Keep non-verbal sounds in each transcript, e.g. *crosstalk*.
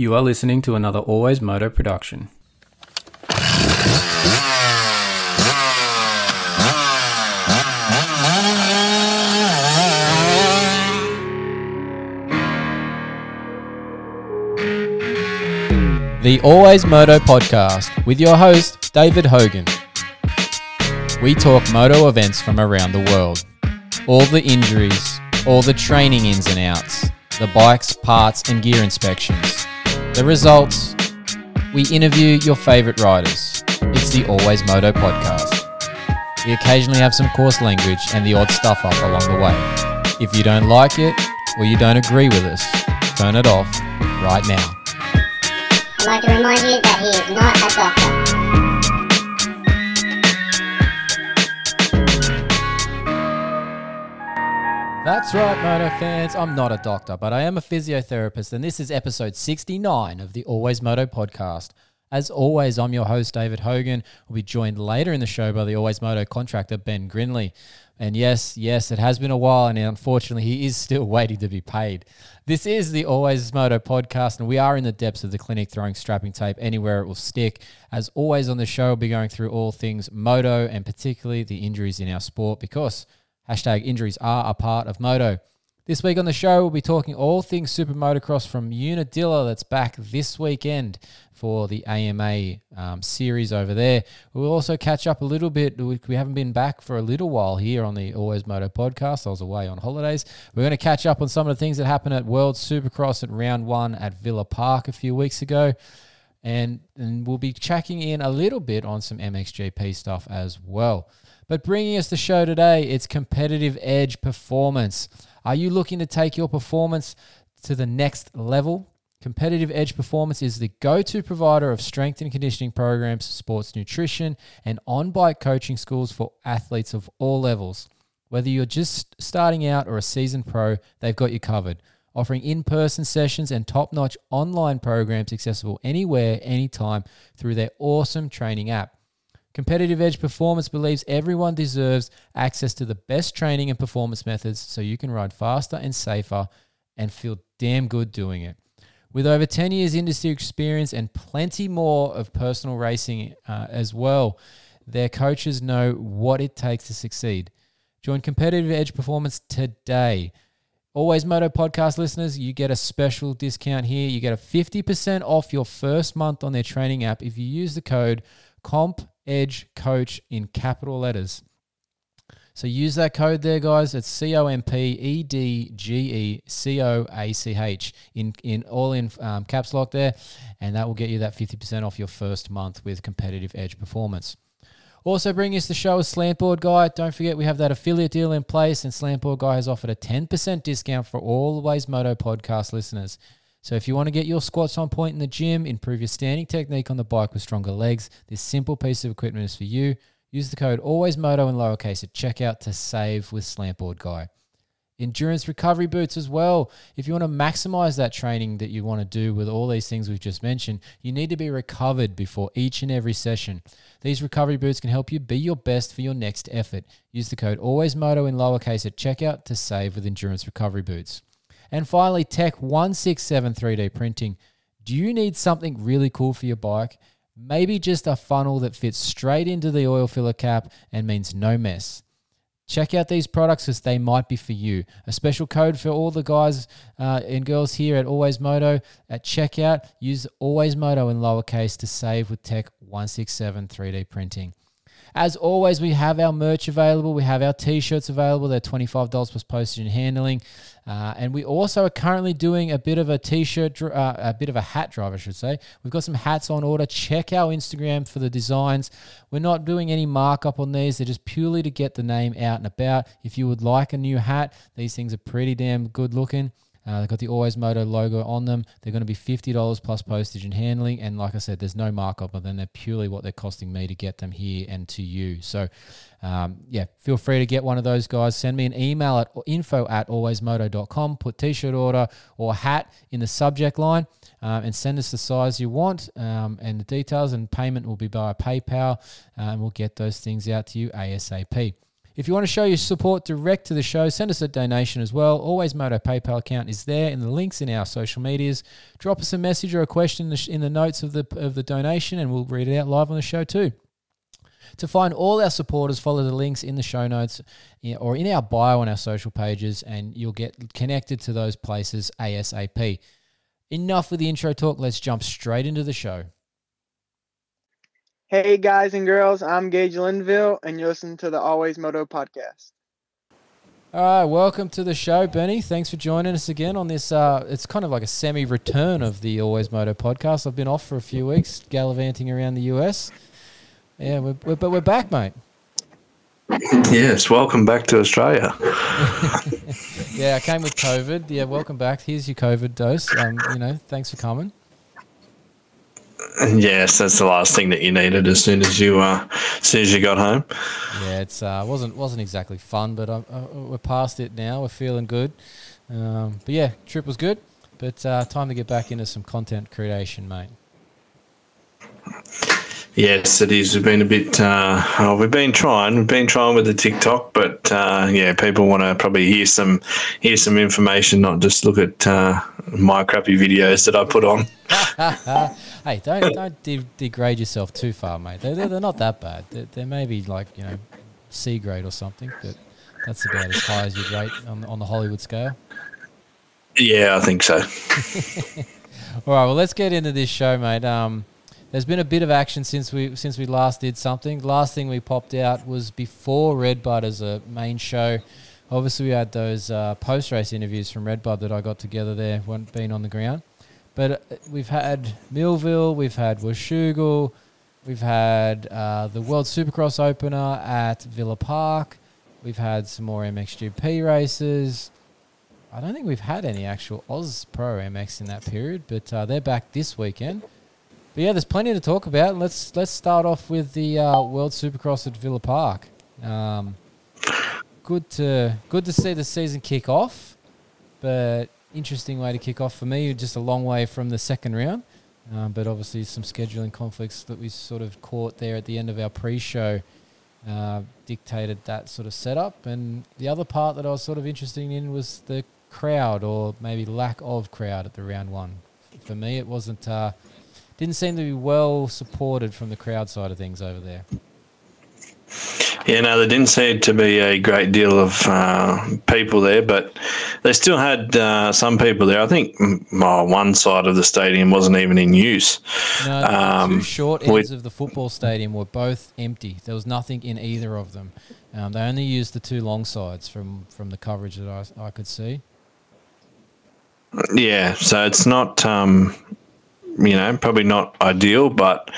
You are listening to another Always Moto production. The Always Moto podcast with your host, David Hogan. We talk moto events from around the world, all the injuries, all the training ins and outs, the bikes, parts, and gear inspections, the results. We interview your favorite riders. It's the Always Moto podcast. We occasionally have some coarse language and the odd stuff up along the way. If you don't like it or you don't agree with us, turn it off right now. I'd like to remind you that he is not a doctor. That's right, Moto fans. I'm not a doctor, but I am a physiotherapist, and this is episode 69 of the Always Moto podcast. As always, I'm your host, David Hogan. We'll be joined later in the show by the Always Moto contractor, Ben Grinly. And yes, yes, it has been a while, and unfortunately, he is still *laughs* waiting to be paid. This is the Always Moto podcast, and we are in the depths of the clinic throwing strapping tape anywhere it will stick. As always on the show, we'll be going through all things moto and particularly the injuries in our sport because Hashtag injuries are a part of moto. This week on the show, we'll be talking all things super motocross from Unadilla that's back this weekend for the AMA um, series over there. We'll also catch up a little bit. We, haven't been back for a little while here on the Always Moto podcast. I was away on holidays. We're going to catch up on some of the things that happened at World Supercross at round one at Villa Park a few weeks ago. And, and we'll be checking in a little bit on some MXGP stuff as well. But bringing us the show today, it's Competitive Edge Performance. Are you looking to take your performance to the next level? Competitive Edge Performance is the go to provider of strength and conditioning programs, sports nutrition, and on bike coaching schools for athletes of all levels. Whether you're just starting out or a seasoned pro, they've got you covered, offering in person sessions and top notch online programs accessible anywhere, anytime through their awesome training app. Competitive Edge Performance believes everyone deserves access to the best training and performance methods so you can ride faster and safer and feel damn good doing it. With over 10 years industry experience and plenty more of personal racing uh, as well, their coaches know what it takes to succeed. Join Competitive Edge Performance today. Always Moto podcast listeners, you get a special discount here. You get a 50% off your first month on their training app if you use the code COMP Edge Coach in capital letters. So use that code there, guys. It's C O M P E D G E C O A C H in in all in um, caps lock there, and that will get you that fifty percent off your first month with Competitive Edge Performance. Also, bringing us the show is Slantboard Guy. Don't forget we have that affiliate deal in place, and Slantboard Guy has offered a ten percent discount for all Ways Moto podcast listeners. So if you want to get your squats on point in the gym, improve your standing technique on the bike with stronger legs, this simple piece of equipment is for you. Use the code ALWAYSMOTO in lowercase at checkout to save with Slantboard Guy. Endurance recovery boots as well. If you want to maximize that training that you want to do with all these things we've just mentioned, you need to be recovered before each and every session. These recovery boots can help you be your best for your next effort. Use the code ALWAYSMOTO in lowercase at checkout to save with endurance recovery boots. And finally, Tech 167 3D printing. Do you need something really cool for your bike? Maybe just a funnel that fits straight into the oil filler cap and means no mess. Check out these products because they might be for you. A special code for all the guys uh, and girls here at Always Moto at checkout. Use Always Moto in lowercase to save with Tech 167 3D printing. As always, we have our merch available. We have our t-shirts available. They're $25 plus postage and handling. Uh, and we also are currently doing a bit of a t-shirt, uh, a bit of a hat drive, I should say. We've got some hats on order. Check our Instagram for the designs. We're not doing any markup on these. They're just purely to get the name out and about. If you would like a new hat, these things are pretty damn good looking. Uh, they've got the Always Moto logo on them. They're going to be $50 plus postage and handling. And like I said, there's no markup on them. They're purely what they're costing me to get them here and to you. So, um, yeah, feel free to get one of those guys. Send me an email at info at alwaysmoto.com. Put t shirt order or hat in the subject line um, and send us the size you want um, and the details. And payment will be by PayPal. Uh, and we'll get those things out to you ASAP. If you want to show your support direct to the show, send us a donation as well. Always Moto PayPal account is there in the links in our social medias. Drop us a message or a question in the, in the notes of the of the donation, and we'll read it out live on the show too. To find all our supporters, follow the links in the show notes or in our bio on our social pages, and you'll get connected to those places ASAP. Enough with the intro talk. Let's jump straight into the show. Hey guys and girls, I'm Gage Linville, and you're listening to the Always Moto podcast. All right, welcome to the show, Benny. Thanks for joining us again on this. Uh, it's kind of like a semi-return of the Always Moto podcast. I've been off for a few weeks, gallivanting around the US. Yeah, we're, we're, but we're back, mate. Yes, welcome back to Australia. *laughs* Yeah, I came with COVID. Yeah, welcome back. Here's your COVID dose. Um, you know, thanks for coming. *laughs* Yes, that's the last thing that you needed as soon as you uh, as soon as you got home. Yeah, it's uh, wasn't wasn't exactly fun, but uh, uh, we're past it now. We're feeling good. Um, but yeah, trip was good. But uh, time to get back into some content creation, mate. Yes, it is. We've been a bit. Uh, oh, we've been trying. We've been trying with the TikTok, but uh, yeah, people want to probably hear some hear some information, not just look at uh, my crappy videos that I put on. *laughs* hey, don't don't de- degrade yourself too far, mate. They're, they're, they're not that bad. They're, they're maybe like you know C grade or something, but that's about as high as you'd rate on, on the Hollywood scale. Yeah, I think so. *laughs* All right, well, let's get into this show, mate. Um, there's been a bit of action since we since we last did something. Last thing we popped out was before Redbud as a main show. Obviously, we had those uh, post race interviews from Redbud that I got together there when being on the ground. But uh, we've had Millville, we've had Washougal, we've had uh, the World Supercross opener at Villa Park. We've had some more MXGP races. I don't think we've had any actual Oz Pro MX in that period, but uh, they're back this weekend. But yeah, there's plenty to talk about. Let's let's start off with the uh, World Supercross at Villa Park. Um, good to good to see the season kick off, but interesting way to kick off for me. Just a long way from the second round, um, but obviously some scheduling conflicts that we sort of caught there at the end of our pre-show uh, dictated that sort of setup. And the other part that I was sort of interested in was the crowd, or maybe lack of crowd at the round one. For me, it wasn't. Uh, didn't seem to be well supported from the crowd side of things over there. Yeah, no, there didn't seem to be a great deal of uh, people there, but they still had uh, some people there. I think mm, oh, one side of the stadium wasn't even in use. No, the Um, two short we- ends of the football stadium were both empty. There was nothing in either of them. Um, they only used the two long sides from, from the coverage that I, I could see. Yeah, so it's not, um, you know, probably not ideal, but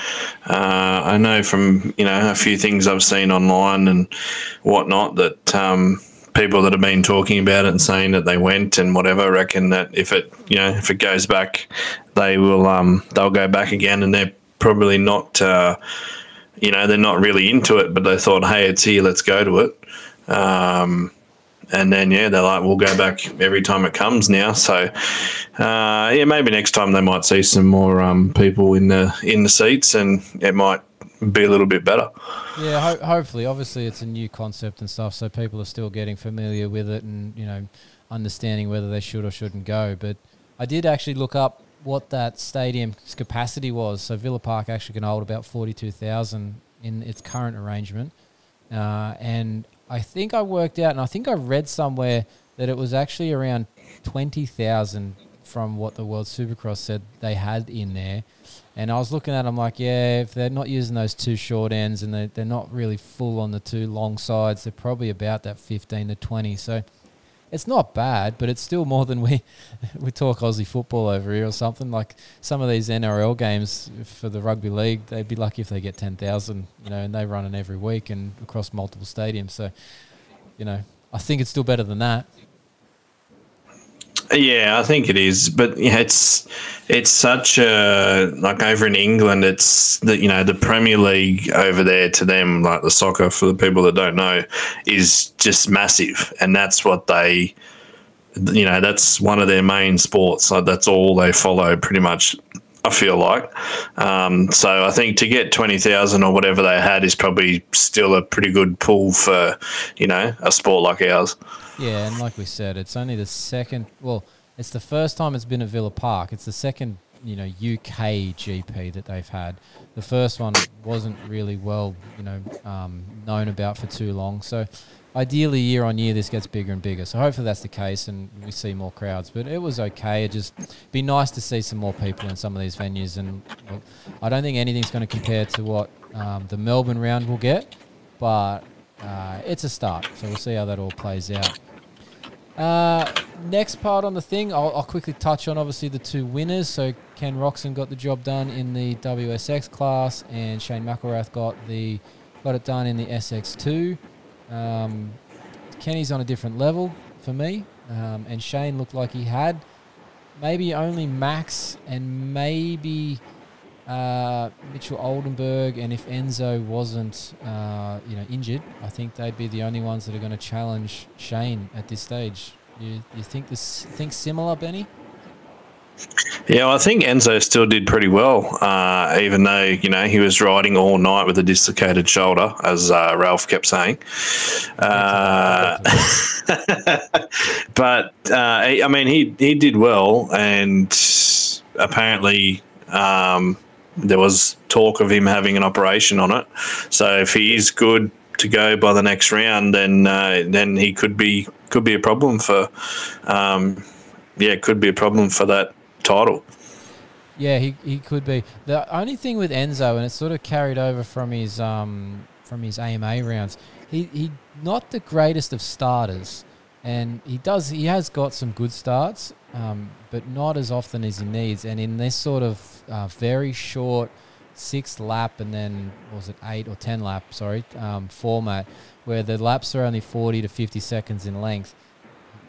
uh, I know from, you know, a few things I've seen online and whatnot that um, people that have been talking about it and saying that they went and whatever reckon that if it, you know, if it goes back, they will, um, they'll go back again and they're probably not, uh, you know, they're not really into it, but they thought, hey, it's here, let's go to it. Um, and then yeah, they're like, we'll go back every time it comes now. So uh, yeah, maybe next time they might see some more um, people in the in the seats, and it might be a little bit better. Yeah, ho- hopefully. Obviously, it's a new concept and stuff, so people are still getting familiar with it and you know understanding whether they should or shouldn't go. But I did actually look up what that stadium's capacity was. So Villa Park actually can hold about forty-two thousand in its current arrangement, uh, and I think I worked out, and I think I read somewhere that it was actually around twenty thousand from what the World Supercross said they had in there. And I was looking at them like, yeah, if they're not using those two short ends and they, they're not really full on the two long sides, they're probably about that 15 to 20. So it's not bad, but it's still more than we *laughs* we talk Aussie football over here or something. Like some of these NRL games for the rugby league, they'd be lucky if they get 10,000, you know, and they run it every week and across multiple stadiums. So, you know, I think it's still better than that. Yeah, I think it is, but yeah, it's it's such a like over in England, it's the you know the Premier League over there to them, like the soccer for the people that don't know, is just massive, and that's what they, you know, that's one of their main sports. Like that's all they follow pretty much I feel like. Um, so I think to get 20,000 or whatever they had is probably still a pretty good pull for, you know, a sport like ours. Yeah, and like we said, it's only the second. Well, it's the first time it's been at Villa Park. It's the second, you know, UK GP that they've had. The first one wasn't really well, you know, um, known about for too long. So, ideally, year on year, this gets bigger and bigger. So hopefully that's the case, and we see more crowds. But it was okay. It just be nice to see some more people in some of these venues. And I don't think anything's going to compare to what um, the Melbourne round will get, but uh, it's a start. So we'll see how that all plays out. Uh, next part on the thing, I'll, I'll quickly touch on obviously the two winners. So Ken Roczen got the job done in the WSX class, and Shane McElrath got the got it done in the SX2. Um, Kenny's on a different level for me, um, and Shane looked like he had maybe only Max and maybe uh, Mitchell Oldenburg, and if Enzo wasn't, uh, you know, injured, I think they'd be the only ones that are going to challenge Shane at this stage. You, you think this think similar, Benny? Yeah, I think Enzo still did pretty well, uh, even though you know he was riding all night with a dislocated shoulder, as uh, Ralph kept saying. Uh, *laughs* but uh, I mean, he he did well, and apparently um, there was talk of him having an operation on it. So if he is good to go by the next round, then uh, then he could be could be a problem for. Um, yeah, could be a problem for that title. Yeah, he, he could be. The only thing with Enzo, and it's sort of carried over from his um from his AMA rounds, he he not the greatest of starters, and he does he has got some good starts, um, but not as often as he needs. And in this sort of uh, very short six lap and then was it eight or ten lap sorry um, format where the laps are only 40 to 50 seconds in length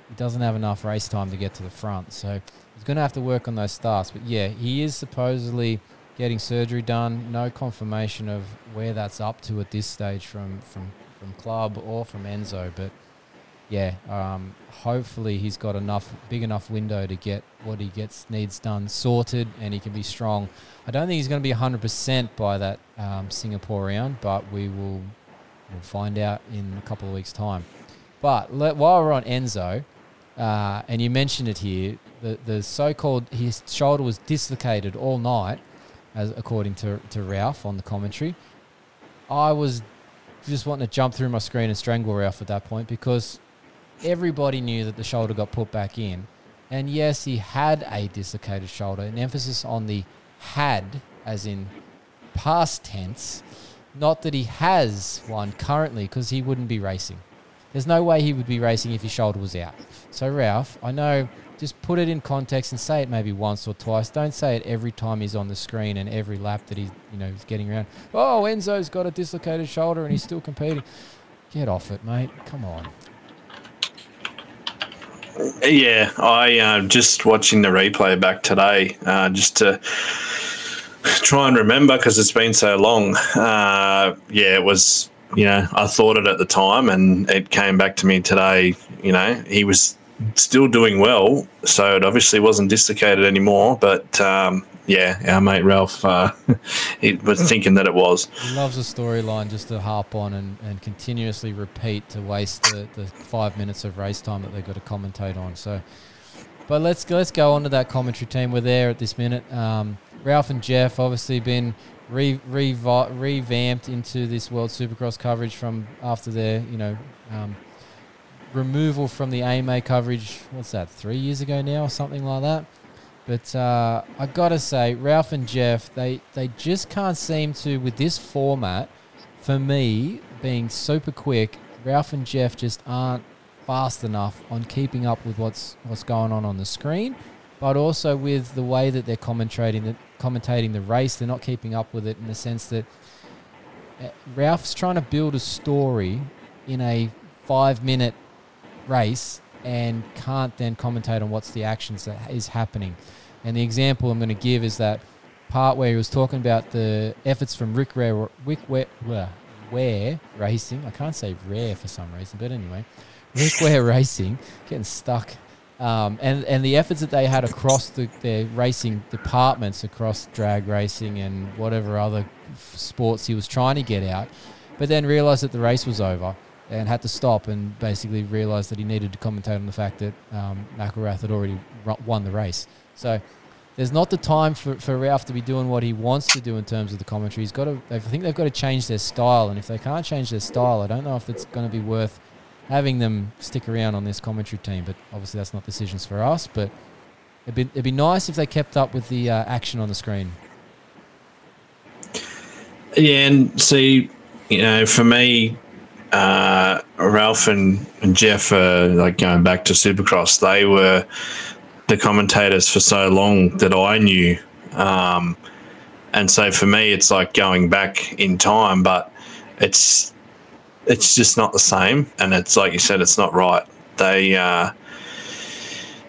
he doesn't have enough race time to get to the front so he's going to have to work on those starts but yeah he is supposedly getting surgery done. No confirmation of where that's up to at this stage from from from club or from enzo but yeah um, hopefully he's got enough big enough window to get what he gets needs done sorted and he can be strong. I don't think he's going to be 100% by that um, singapore round but we will we'll find out in a couple of weeks time. But let, while we're on enzo uh, and you mentioned it here the, the so-called his shoulder was dislocated all night as according to, to ralph on the commentary i was just wanting to jump through my screen and strangle ralph at that point because everybody knew that the shoulder got put back in. And yes, he had a dislocated shoulder, an emphasis on the had, as in past tense, not that he has one currently, because he wouldn't be racing. There's no way he would be racing if his shoulder was out. So, Ralph, I know, just put it in context and say it maybe once or twice. Don't say it every time he's on the screen and every lap that he's, you know, he's getting around. Oh, Enzo's got a dislocated shoulder and he's still competing. Get off it, mate. Come on. Yeah, I uh, just watching the replay back today, uh, just to try and remember because it's been so long. Uh, yeah, it was. You know, I thought it at the time, and it came back to me today. You know, he was still doing well, so it obviously wasn't dislocated anymore. But um, yeah, our mate Ralph, uh, *laughs* he was thinking that it was. He loves a storyline just to harp on and, and continuously repeat to waste the, the five minutes of race time that they've got to commentate on. So, but let's let's go on to that commentary team. We're there at this minute. Um, Ralph and Jeff obviously been re, revi- revamped into this World Supercross coverage from after their you know um, removal from the AMA coverage. What's that? Three years ago now, or something like that. But uh, I gotta say, Ralph and Jeff, they they just can't seem to with this format. For me, being super quick, Ralph and Jeff just aren't fast enough on keeping up with what's what's going on on the screen, but also with the way that they're commentating the commentating the race. They're not keeping up with it in the sense that uh, Ralph's trying to build a story in a five minute race and can't then commentate on what's the actions that is happening. And the example I'm going to give is that part where he was talking about the efforts from Rick Ware, Rick Ware, Ware Racing. I can't say rare for some reason, but anyway, Rick Ware *laughs* Racing getting stuck Um, and, and the efforts that they had across the, their racing departments, across drag racing and whatever other sports he was trying to get out, but then realised that the race was over and had to stop and basically realised that he needed to commentate on the fact that um, McElrath had already won the race. So there's not the time for, for Ralph to be doing what he wants to do in terms of the commentary. He's got to, I think they've got to change their style, and if they can't change their style, I don't know if it's going to be worth having them stick around on this commentary team. But obviously, that's not decisions for us. But it'd be, it'd be nice if they kept up with the uh, action on the screen. Yeah, and see, you know, for me, uh, Ralph and, and Jeff, are like going back to Supercross, they were the commentators for so long that I knew. Um, and so for me, it's like going back in time, but it's it's just not the same. And it's like you said, it's not right. They uh,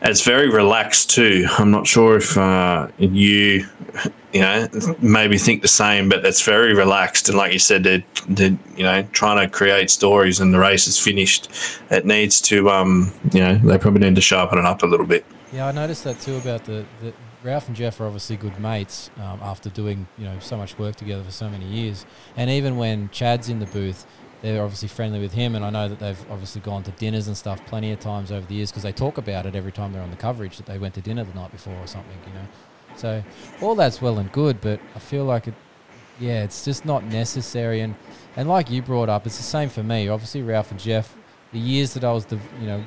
it's very relaxed too. I'm not sure if uh, you you know maybe think the same, but it's very relaxed. And like you said, they're, they're you know trying to create stories, and the race is finished. It needs to um you know they probably need to sharpen it up a little bit. Yeah, I noticed that too about the, the Ralph and Jeff are obviously good mates um, after doing you know so much work together for so many years. And even when Chad's in the booth, they're obviously friendly with him. And I know that they've obviously gone to dinners and stuff plenty of times over the years because they talk about it every time they're on the coverage that they went to dinner the night before or something. You know, so all that's well and good, but I feel like it. Yeah, it's just not necessary. And and like you brought up, it's the same for me. Obviously, Ralph and Jeff, the years that I was the you know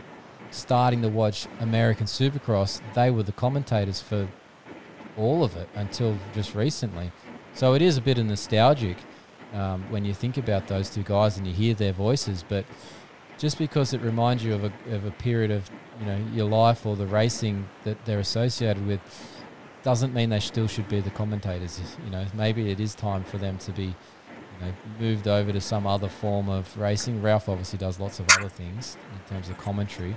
starting to watch American Supercross, they were the commentators for all of it until just recently. So it is a bit of nostalgic um, when you think about those two guys and you hear their voices, but just because it reminds you of a, of a period of you know your life or the racing that they're associated with doesn't mean they still should be the commentators. You know, maybe it is time for them to be you know, moved over to some other form of racing. Ralph obviously does lots of other things in terms of commentary.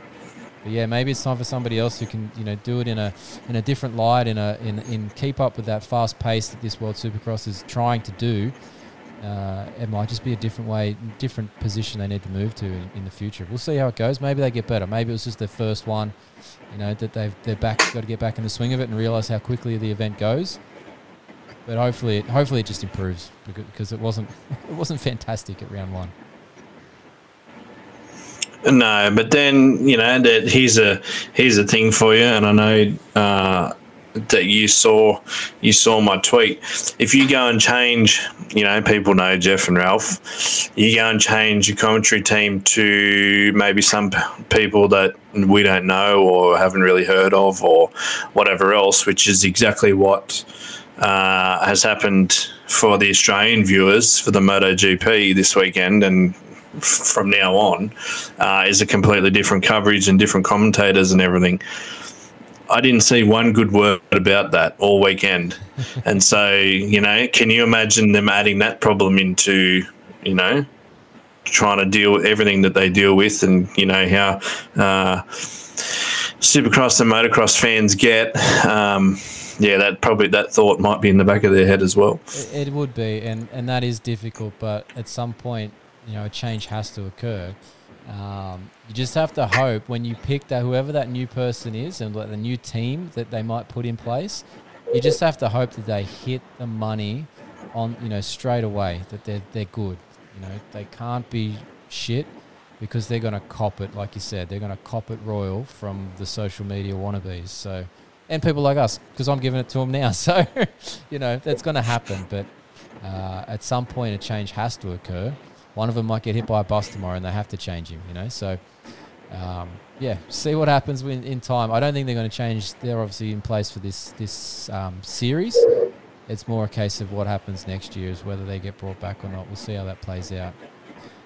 But yeah, maybe it's time for somebody else who can, you know, do it in a in a different light, in a in, in keep up with that fast pace that this World Supercross is trying to do. Uh, it might just be a different way, different position they need to move to in, in the future. We'll see how it goes. Maybe they get better. Maybe it was just their first one, you know, that they've they're back, got to get back in the swing of it and realize how quickly the event goes. But hopefully, it, hopefully it just improves because it wasn't *laughs* it wasn't fantastic at round one. No, but then you know that here's a here's a thing for you, and I know uh, that you saw you saw my tweet. If you go and change, you know, people know Jeff and Ralph. You go and change your commentary team to maybe some people that we don't know or haven't really heard of, or whatever else, which is exactly what uh, has happened for the Australian viewers for the MotoGP this weekend, and from now on uh, is a completely different coverage and different commentators and everything. I didn't see one good word about that all weekend. and so, you know, can you imagine them adding that problem into, you know, trying to deal with everything that they deal with and, you know, how uh, supercross and motocross fans get. Um, yeah, that probably that thought might be in the back of their head as well. It, it would be, and, and that is difficult, but at some point, you know, a change has to occur. Um, you just have to hope when you pick that whoever that new person is and like the new team that they might put in place, you just have to hope that they hit the money on you know straight away that they're they're good. You know, they can't be shit because they're going to cop it, like you said, they're going to cop it royal from the social media wannabes. So, and people like us, because I'm giving it to them now. *laughs* So, you know, that's going to happen. But uh, at some point, a change has to occur. One of them might get hit by a bus tomorrow, and they have to change him. You know, so um, yeah, see what happens in, in time. I don't think they're going to change. They're obviously in place for this this um, series. It's more a case of what happens next year, is whether they get brought back or not. We'll see how that plays out.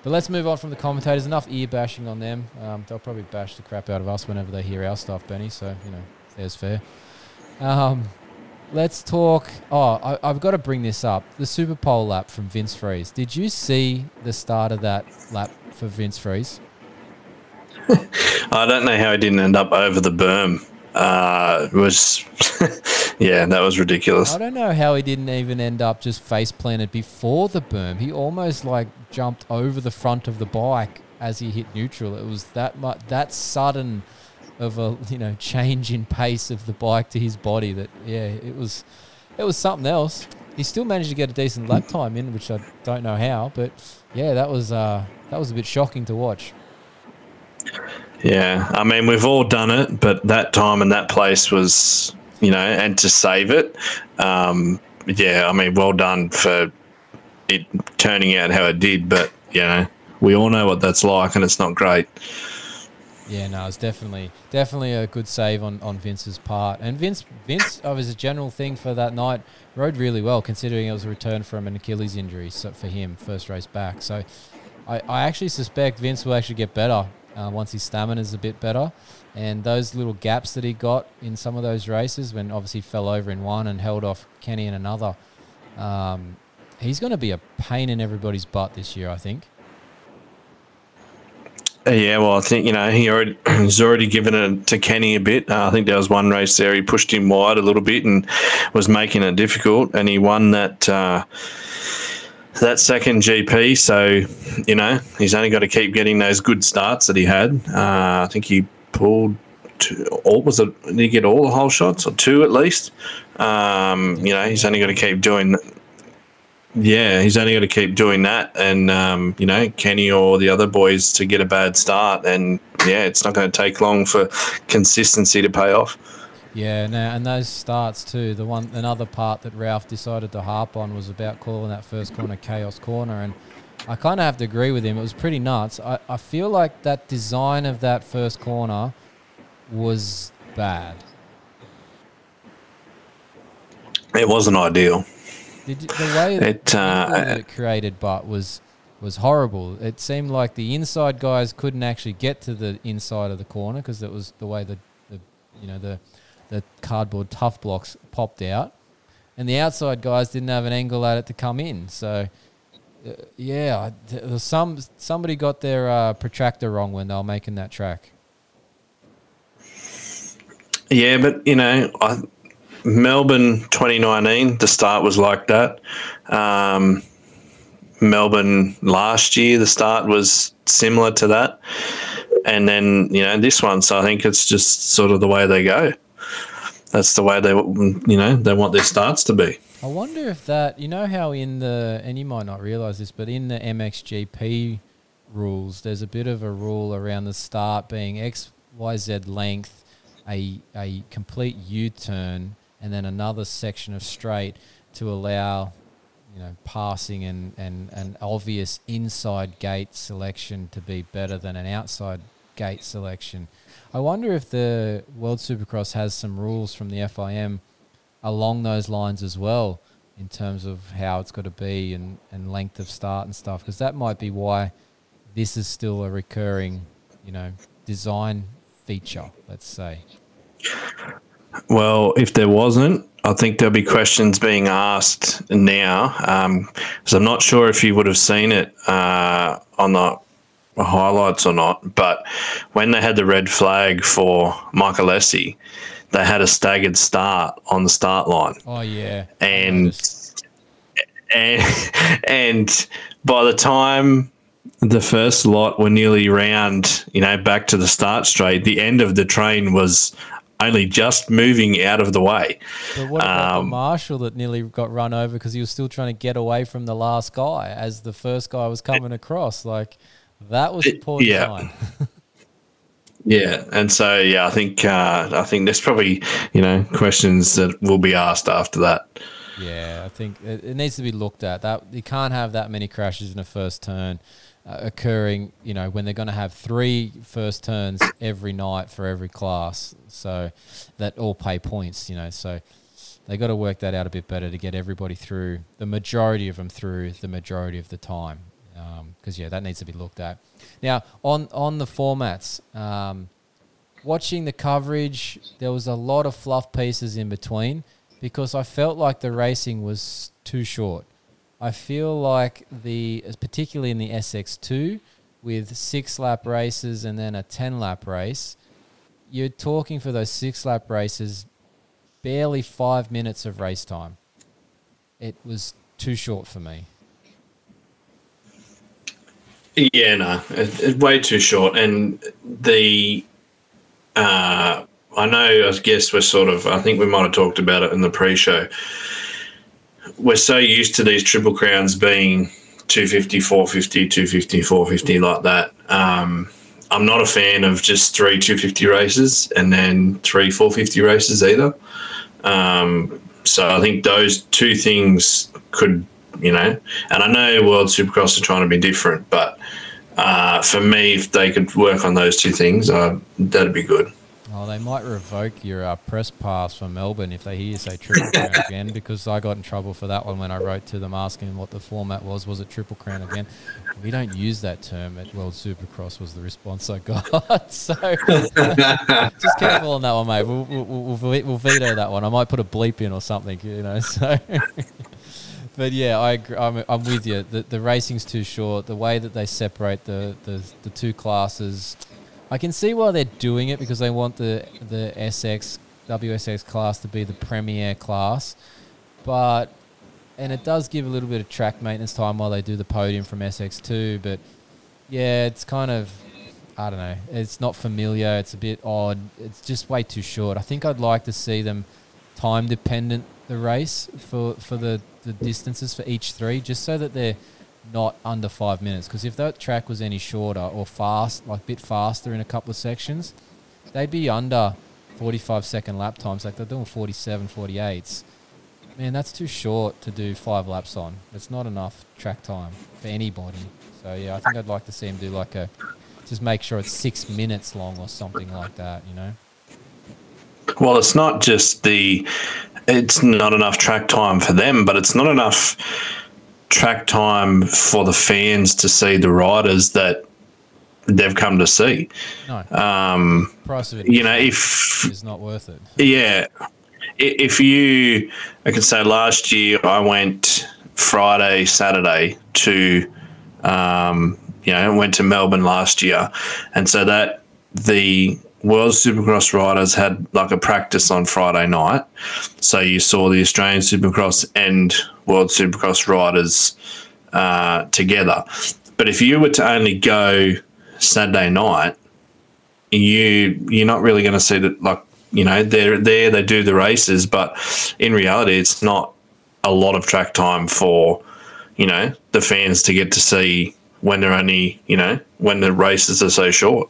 But let's move on from the commentators. Enough ear bashing on them. Um, they'll probably bash the crap out of us whenever they hear our stuff, Benny. So you know, fair's fair. Um, let's talk. Oh, I, I've got to bring this up. The SuperPole lap from Vince Friese. Did you see the start of that lap for Vince Friese? *laughs* I don't know how he didn't end up over the berm. Uh, it was, *laughs* yeah, that was ridiculous. I don't know how he didn't even end up just face planted before the berm. He almost like jumped over the front of the bike as he hit neutral. It was that much that sudden of a you know change in pace of the bike to his body that yeah it was it was something else. He still managed to get a decent lap time in, which I don't know how, but yeah, that was uh, that was a bit shocking to watch. Yeah, I mean we've all done it, but that time and that place was, you know, and to save it, um, yeah, I mean, well done for it turning out how it did. But you know, we all know what that's like, and it's not great. Yeah, no, it's definitely definitely a good save on, on Vince's part. And Vince Vince, oh, as a general thing for that night, rode really well considering it was a return from an Achilles injury so for him, first race back. So I, I actually suspect Vince will actually get better uh, once his stamina is a bit better. And those little gaps that he got in some of those races, when obviously he fell over in one and held off Kenny in another, um, he's going to be a pain in everybody's butt this year, I think. Uh, yeah, well, I think you know he already *clears throat* he's already given it to Kenny a bit. Uh, I think there was one race there he pushed him wide a little bit and was making it difficult, and he won that uh, that second GP. So you know he's only got to keep getting those good starts that he had. Uh, I think he pulled two, all was it? Did he get all the whole shots or two at least? Um, you know he's only got to keep doing yeah, he's only got to keep doing that, and um, you know, Kenny or the other boys to get a bad start, and yeah, it's not going to take long for consistency to pay off. Yeah, now and those starts too. The one another part that Ralph decided to harp on was about calling that first corner chaos corner, and I kind of have to agree with him. It was pretty nuts. I, I feel like that design of that first corner was bad. It wasn't ideal. Did you, the way that, It, uh, that it created but was was horrible. It seemed like the inside guys couldn't actually get to the inside of the corner because it was the way the, the you know the the cardboard Tuff Blocks popped out, and the outside guys didn't have an angle at it to come in. So. Uh, yeah, some somebody got their uh, protractor wrong when they were making that track. Yeah, but you know, I, Melbourne 2019, the start was like that. Um, Melbourne last year, the start was similar to that, and then you know this one. So I think it's just sort of the way they go. That's the way they, you know, they want their starts to be. I wonder if that, you know, how in the, and you might not realize this, but in the MXGP rules, there's a bit of a rule around the start being X, Y, Z length, a, a complete U turn, and then another section of straight to allow, you know, passing and, and an obvious inside gate selection to be better than an outside gate selection. I wonder if the World Supercross has some rules from the FIM along those lines as well in terms of how it's got to be and, and length of start and stuff because that might be why this is still a recurring you know design feature let's say Well, if there wasn't, I think there'll be questions being asked now. Because I'm not sure if you would have seen it uh, on the highlights or not. But when they had the red flag for Michael Essie, they had a staggered start on the start line. oh yeah And and *laughs* and by the time the first lot were nearly round, you know, back to the start straight, the end of the train was only just moving out of the way. but what about um, the marshal that nearly got run over because he was still trying to get away from the last guy as the first guy was coming across like that was It- poor yeah. design *laughs* Yeah, and so yeah, I think uh, I think there's probably you know questions that will be asked after that. Yeah, I think it, it needs to be looked at. That you can't have that many crashes in a first turn uh, occurring. You know, when they're going to have three first turns every night for every class, so that all pay points. You know, so they got to work that out a bit better to get everybody through the majority of them through the majority of the time. Because yeah, that needs to be looked at. Now on on the formats. Um, watching the coverage, there was a lot of fluff pieces in between because I felt like the racing was too short. I feel like the, particularly in the SX2, with six lap races and then a 10 lap race, you're talking for those six lap races barely five minutes of race time. It was too short for me. Yeah, no, it's it, way too short, and the uh, I know, I guess we're sort of, I think we might have talked about it in the pre show. We're so used to these Triple Crowns being 250, 450, 250, 450, like that. Um, I'm not a fan of just three 250 races and then three 450 races either. Um, so I think those two things could, you know, and I know World Supercross are trying to be different, but uh, for me, if they could work on those two things, uh, that'd be good. Oh, they might revoke your uh, press pass for Melbourne if they hear you say Triple Crown *laughs* again, because I got in trouble for that one when I wrote to them asking what the format was. Was it Triple Crown again? We don't use that term at World Supercross. Was the response I got. *laughs* so just careful on that one, mate. We'll, we'll, we'll, we'll veto that one. I might put a bleep in or something, you know. So. *laughs* but yeah, I agree. I'm, I'm with you. The, the racing's too short. The way that they separate the, the, the two classes, I can see why they're doing it because they want the the SX WSX class to be the premier class, but and it does give a little bit of track maintenance time while they do the podium from SX2. But yeah, it's kind of I don't know. It's not familiar. It's a bit odd. It's just way too short. I think I'd like to see them time dependent the race for for the the distances for each three, just so that they're not under five minutes. Because if that track was any shorter or fast, like a bit faster in a couple of sections, they'd be under 45 second lap times. Like they're doing 47, 48s. Man, that's too short to do five laps on. It's not enough track time for anybody. So yeah, I think I'd like to see him do like a, just make sure it's six minutes long or something like that. You know. Well, it's not just the, it's not enough track time for them, but it's not enough track time for the fans to see the riders that they've come to see. No. Um, Price of it. you know, if is not worth it. Yeah. If you, I can say last year I went Friday, Saturday to, um, you know, went to Melbourne last year. And so that the World Supercross riders had like a practice on Friday night. So you saw the Australian Supercross and World Supercross riders uh, together. But if you were to only go Saturday night, you you're not really going to see that like you know they're there they do the races but in reality it's not a lot of track time for you know the fans to get to see when they're only you know when the races are so short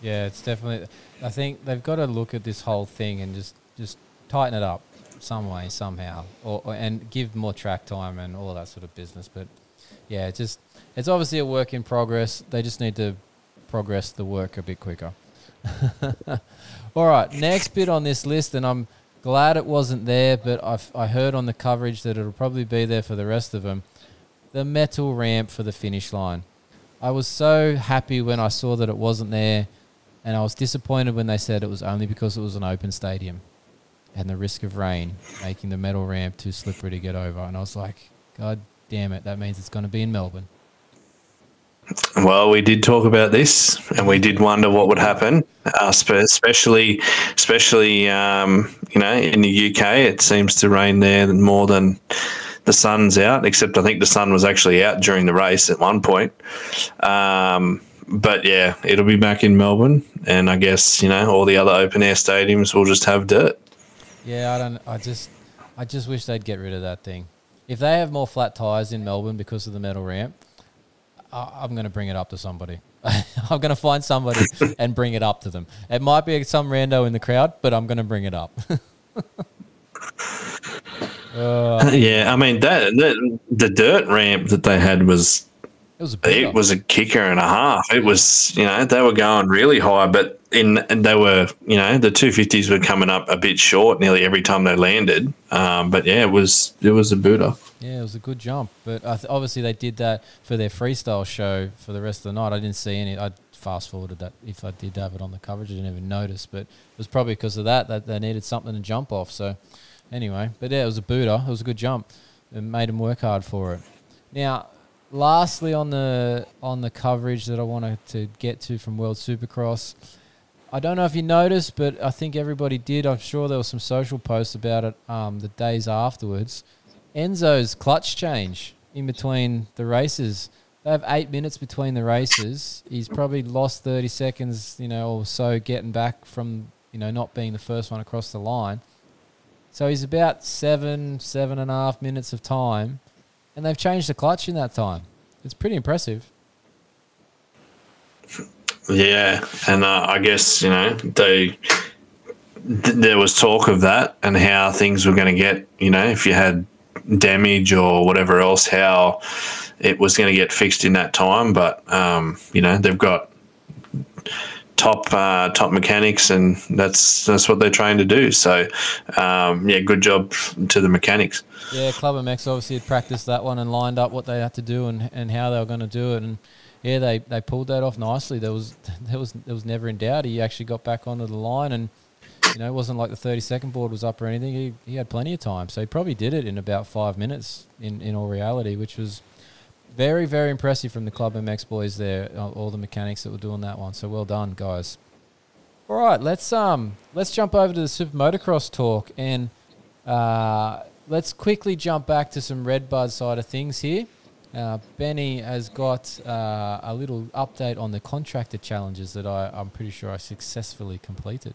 Yeah, it's definitely. I think they've got to look at this whole thing and just just tighten it up some way somehow, or, or and give more track time and all that sort of business. But yeah, it's just it's obviously a work in progress. They just need to progress the work a bit quicker. *laughs* all right, next bit on this list, and I'm glad it wasn't there, but I've, I heard on the coverage that it'll probably be there for the rest of them. The metal ramp for the finish line. I was so happy when I saw that it wasn't there, and I was disappointed when they said it was only because it was an open stadium and the risk of rain making the metal ramp too slippery to get over. And I was like, God damn it, that means it's going to be in Melbourne. Well, we did talk about this, and we did wonder what would happen, uh, especially, especially um, you know, in the UK. It seems to rain there more than the sun's out. Except I think the sun was actually out during the race at one point. Um, but yeah, it'll be back in Melbourne, and I guess you know all the other open air stadiums will just have dirt. Yeah, I don't. I just, I just wish they'd get rid of that thing. If they have more flat tires in Melbourne because of the metal ramp, I, I'm going to bring it up to somebody. *laughs* I'm going to find somebody *laughs* and bring it up to them. It might be some rando in the crowd, but I'm going to bring it up. Uh, *laughs* Yeah, I mean that, that the dirt ramp that they had was it was a it was a kicker and a half. It was, you know, they were going really high, but in and they were, you know, the two fifties were coming up a bit short nearly every time they landed. Um, but yeah, it was it was a booter. Yeah, it was a good jump, but I th- obviously they did that for their freestyle show for the rest of the night. I didn't see any. I fast forwarded that if I did have it on the coverage, I didn't even notice. But it was probably because of that that they needed something to jump off. So anyway, but yeah, it was a booter. It was a good jump. It made them work hard for it. Now, lastly on the on the coverage that I wanted to get to from World Supercross. I don't know if you noticed, but I think everybody did. I'm sure there was some social posts about it um, the days afterwards. Enzo's clutch change in between the races they have eight minutes between the races. He's probably lost thirty seconds, you know, or so getting back from you know not being the first one across the line. So he's about seven, seven and a half minutes of time, and they've changed the clutch in that time. It's pretty impressive. Yeah, and uh, I guess you know they. th- There was talk of that and how things were going to get. You know, if you had damage or whatever else, how it was going to get fixed in that time. But um, you know, they've got top uh, top mechanics, and that's that's what they're trying to do. So, um, yeah, good job to the mechanics. Yeah, Club MX obviously had practiced that one and lined up what they had to do and, and how they were going to do it, and yeah, they, they pulled that off nicely. There was *laughs* there was there was never in doubt. He actually got back onto the line, and you know it wasn't like the thirty second board was up or anything. He he had plenty of time, so he probably did it in about five minutes. In in all reality, which was very very impressive from the Club MX boys there, uh, all the mechanics that were doing that one. So well done, guys. All right, let's um let's jump over to the super motocross talk and uh, let's quickly jump back to some Red Bud side of things here. Uh, Benny has got uh, a little update on the contractor challenges that I, I'm pretty sure I successfully completed.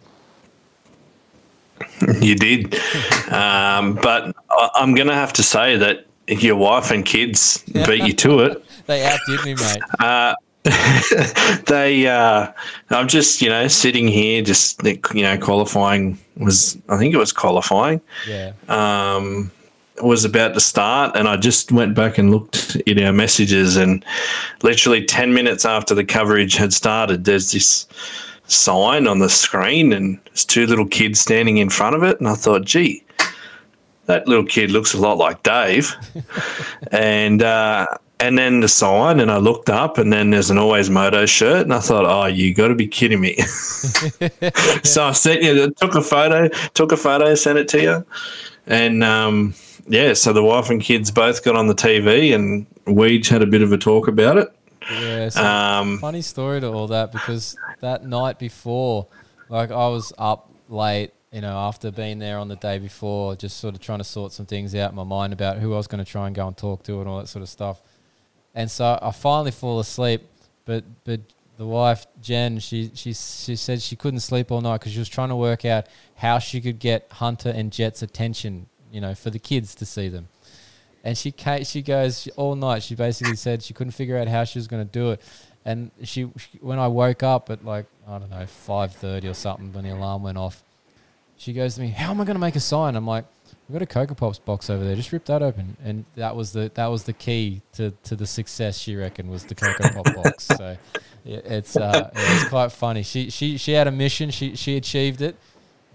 You did, *laughs* um, but I'm going to have to say that your wife and kids beat you to it. *laughs* They outdid me, mate. *laughs* Uh, *laughs* they, uh, I'm just, you know, sitting here, just you know, qualifying was, I think it was qualifying, Yeah. um, was about to start, and I just went back and looked at our messages, and literally ten minutes after the coverage had started, there's this sign on the screen, and there's two little kids standing in front of it, and I thought, gee. That little kid looks a lot like Dave, *laughs* and uh, and then the sign, and I looked up, and then there's an Always Moto shirt, and I thought, oh, you got to be kidding me. *laughs* so I sent you, took a photo, took a photo, sent it to you, and um, yeah, so the wife and kids both got on the TV, and we had a bit of a talk about it. Yeah. So Um, funny story to all that because that night before, like I was up late, you know, after being there on the day before, just sort of trying to sort some things out in my mind about who I was going to try and go and talk to and all that sort of stuff. And so I finally fall asleep, but but the wife Jen, she she she said she couldn't sleep all night because she was trying to work out how she could get Hunter and Jett's attention, you know, for the kids to see them. And she ca she goes she- all night. She basically said she couldn't figure out how she was going to do it. And she, she when I woke up at like I don't know five thirty or something when the alarm went off, she goes to me, "How am I going to make a sign?" I'm like, "We've got a Cocoa Pops box over there. Just rip that open." And that was the that was the key to, to the success. She reckoned was the Cocoa Pop box. *laughs* So yeah, it's uh, it's quite funny. She she she had a mission. She she achieved it.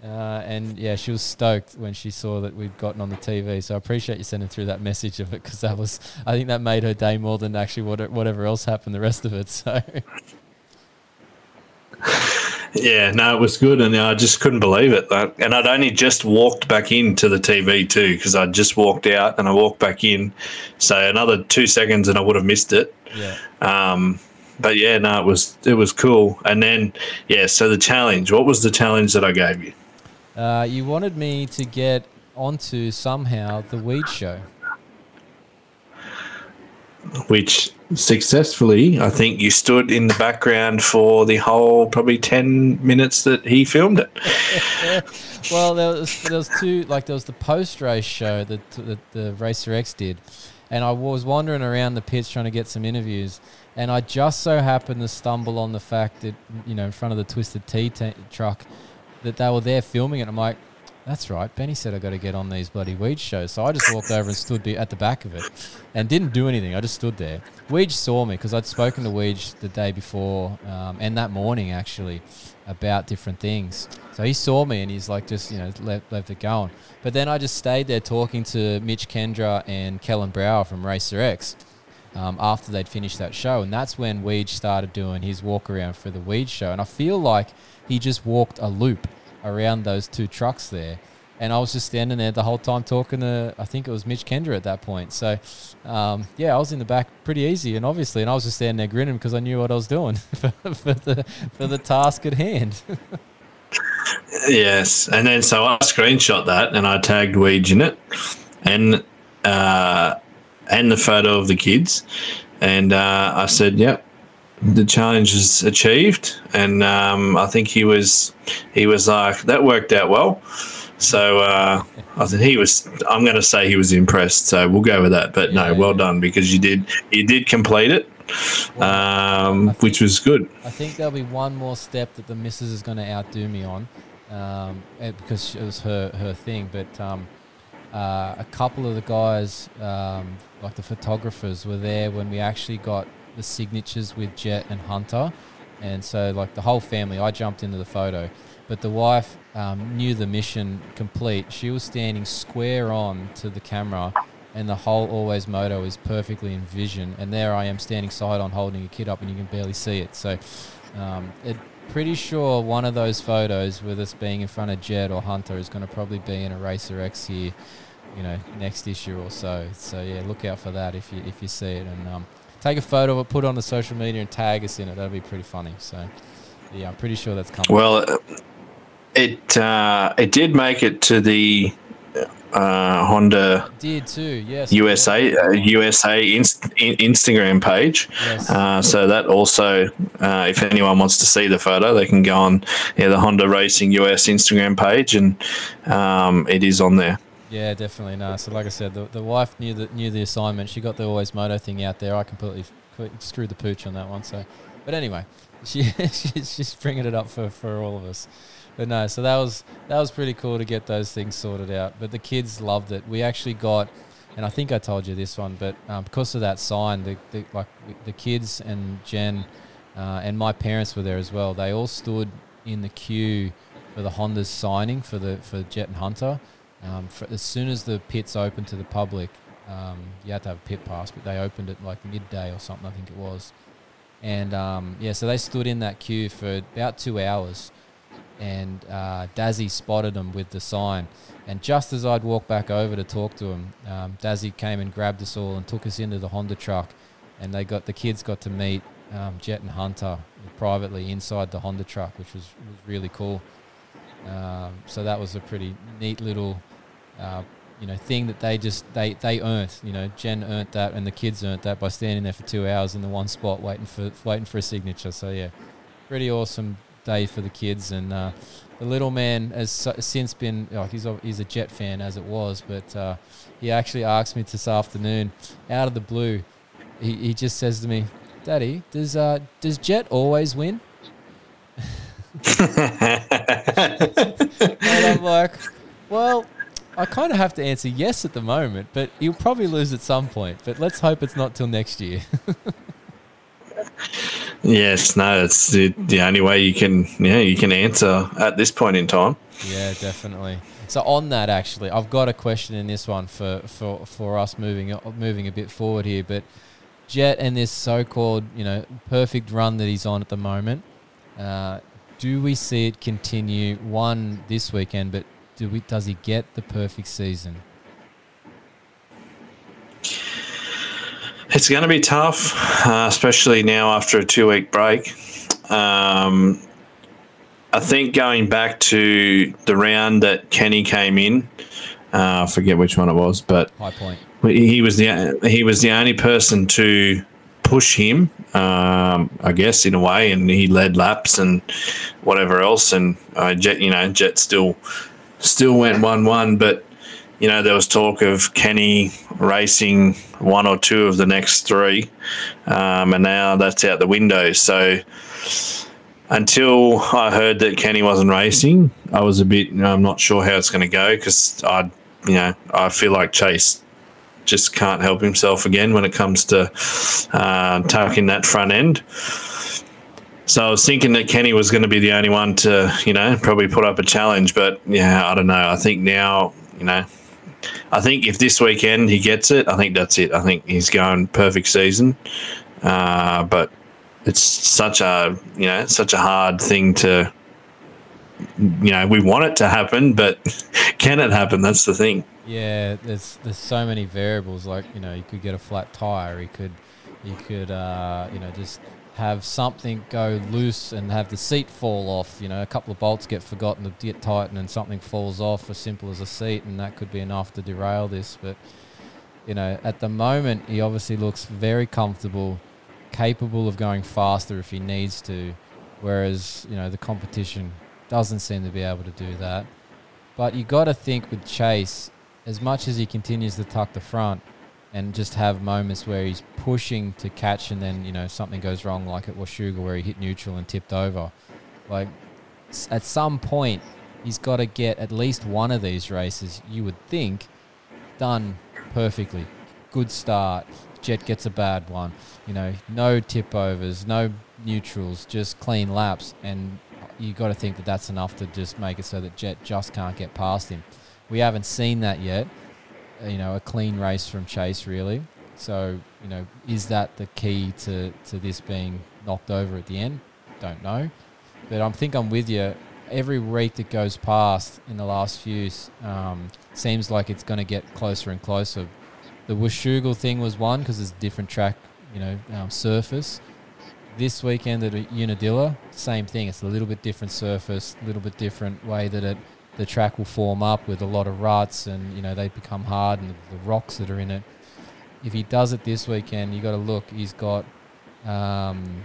Uh, and yeah, she was stoked when she saw that we'd gotten on the TV. So I appreciate you sending through that message of it because that was, I think that made her day more than actually what, whatever else happened the rest of it. So *laughs* Yeah, no, it was good, and I just couldn't believe it. And I'd only just walked back into the TV too, because I'd just walked out and I walked back in. So another two seconds, and I would have missed it. yeah, Um, but yeah, no, it was it was cool. And then yeah, so the challenge. What was the challenge that I gave you? uh, you wanted me to get onto somehow the Weege show. Which successfully, I think you stood in the background for the whole probably ten minutes that he filmed it. *laughs* well, there was there was two like there was the post race show that that the Racer X did, and I was wandering around the pits trying to get some interviews, and I just so happened to stumble on the fact that you know in front of the Twisted Tea ta truck that they were there filming it. I'm like. That's right. Benny said I got to get on these bloody Weege shows, so I just walked over and stood at the back of it, and didn't do anything. I just stood there. Weege saw me because I'd spoken to Weege the day before um, and that morning actually about different things. So he saw me and he's like, just you know, left, left it going. But then I just stayed there talking to Mitch Kendra and Kellen Brauer from Racer X um, after they'd finished that show, and that's when Weege started doing his walk around for the Weege show. And I feel like he just walked a loop around those two trucks there. And I was just standing there the whole time talking to, I think it was Mitch Kendra at that point. So, um, yeah, I was in the back pretty easy, and obviously, and I was just standing there grinning because I knew what I was doing *laughs* for, for the for the task at hand. *laughs* Yes, and then so I screenshot that and I tagged Weege in it, and uh, and the photo of the kids, and uh, I said, "Yep, the challenge is achieved." And um, I think he was he was like, "That worked out well." So uh, I think he was. I'm going to say he was impressed. So we'll go with that. But Yeah, no, well done because you did you did complete it, um, think- which was good. I think there'll be one more step that the missus is going to outdo me on, um, because it was her her thing. But um, uh, a couple of the guys, um, like the photographers, were there when we actually got the signatures with Jett and Hunter, and so like the whole family. I jumped into the photo, but the wife um, knew the mission complete. She was standing square on to the camera. And the whole always moto is perfectly in vision, and there I am standing side on, holding a kid up, and you can barely see it. So, um, it, pretty sure one of those photos with us being in front of Jett or Hunter is going to probably be in a Racer X here, you know, next issue or so. So yeah, look out for that if you if you see it, and um, take a photo of it, put it on the social media, and tag us in it. That'll be pretty funny. So yeah, I'm pretty sure that's coming. Well, it uh, it did make it to the uh, Honda Did too, yes. USA uh, USA inst- in- Instagram page. Yes. Uh, so that also, uh, if anyone wants to see the photo, they can go on yeah, the Honda Racing US Instagram page, and um, it is on there. Yeah, definitely. No, so like I said, the, the wife knew the knew the assignment. She got the always moto thing out there. I completely screwed the pooch on that one. So, but anyway, *laughs* she she's just bringing it up for, for all of us. But no, so that was that was pretty cool to get those things sorted out. But the kids loved it. We actually got, and I think I told you this one, but um, because of that sign, the, the like the kids and Jen uh, and my parents were there as well. They all stood in the queue for the Honda's signing for the for Jett and Hunter. Um, for, as soon as the pits opened to the public, um, you had to have a pit pass, but they opened it like midday or something, I think it was. And um, yeah, so they stood in that queue for about two hours. And uh, Dazzy spotted them with the sign. And just as I'd walk back over to talk to him, um, Dazzy came and grabbed us all and took us into the Honda truck. And they got the kids got to meet um, Jett and Hunter privately inside the Honda truck, which was, was really cool. Um, so that was a pretty neat little, uh, you know, thing that they just they they earned. You know, Jen earned that, and the kids earned that by standing there for two hours in the one spot waiting for waiting for a signature. So yeah, pretty awesome day for the kids. And uh, the little man has since been like he's a, he's a Jett fan as it was, but uh, he actually asked me this afternoon, out of the blue, he, he just says to me, "Daddy, does uh, does Jett always win?" *laughs* *laughs* And I'm like, well, I kind of have to answer yes at the moment, but he'll probably lose at some point. But let's hope it's not till next year. *laughs* yes, no, it's the, the only way you can yeah you can answer at this point in time. yeah, definitely. So on that, actually, I've got a question in this one for for, for us moving moving a bit forward here. But Jett and this so-called you know perfect run that he's on at the moment, uh, do we see it continue? One this weekend, but do we? Does he get the perfect season? It's going to be tough, uh, especially now after a two week break. Um, I think going back to the round that Kenny came in, uh, I forget which one it was, but High point. he was the he was the only person to push him, um, I guess, in a way, and he led laps and whatever else. And uh, Jett, you know, Jett still still went one one, but you know there was talk of Kenny racing one or two of the next three, um, and now that's out the window. So until I heard that Kenny wasn't racing, I was a bit. You know, I'm not sure how it's going to go because I, you know, I feel like Chase just can't help himself again when it comes to uh, tucking that front end. So I was thinking that Kenny was going to be the only one to, you know, probably put up a challenge. But yeah, I don't know. I think now, you know, I think if this weekend he gets it, I think that's it. I think he's going perfect season. Uh, but it's such a, you know, such a hard thing to, you know, we want it to happen, but *laughs* can it happen? That's the thing. Yeah, there's there's so many variables. Like you know, you could get a flat tire. You could, you could, uh, you know, just have something go loose and have the seat fall off. You know, a couple of bolts get forgotten to get tightened and something falls off as simple as a seat, and that could be enough to derail this. But you know, at the moment, he obviously looks very comfortable, capable of going faster if he needs to, whereas, you know, the competition doesn't seem to be able to do that. But you got to think with Chase, as much as he continues to tuck the front and just have moments where he's pushing to catch and then, you know, something goes wrong, like at Washougal where he hit neutral and tipped over. Like, at some point, he's got to get at least one of these races, you would think, done perfectly. Good start. Jett gets a bad one. You know, no tip overs, no neutrals, just clean laps. And you got to think that that's enough to just make it so that Jett just can't get past him. We haven't seen that yet. You know, a clean race from Chase, really. So, you know, is that the key to, to this being knocked over at the end? Don't know. But I think I'm with you. Every week that goes past in the last few um, seems like it's going to get closer and closer. The Washougal thing was one because it's a different track, you know, um, surface. This weekend at Unadilla, same thing. It's a little bit different surface, a little bit different way that it the track will form up with a lot of ruts and you know they become hard and the rocks that are in it. If he does it this weekend, you got to look. He's got um,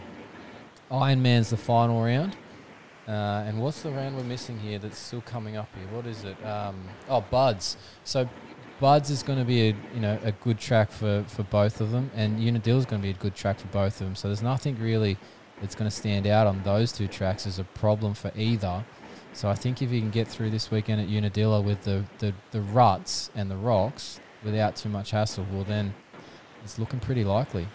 Ironman's the final round. Uh, and what's the round we're missing here that's still coming up here? What is it? Um, oh, Budds. So Budds is going to be a you know a good track for, for both of them, and Unadilla is going to be a good track for both of them. So there's nothing really that's going to stand out on those two tracks as a problem for either. So I think if you can get through this weekend at Unadilla with the, the, the ruts and the rocks without too much hassle, well then it's looking pretty likely.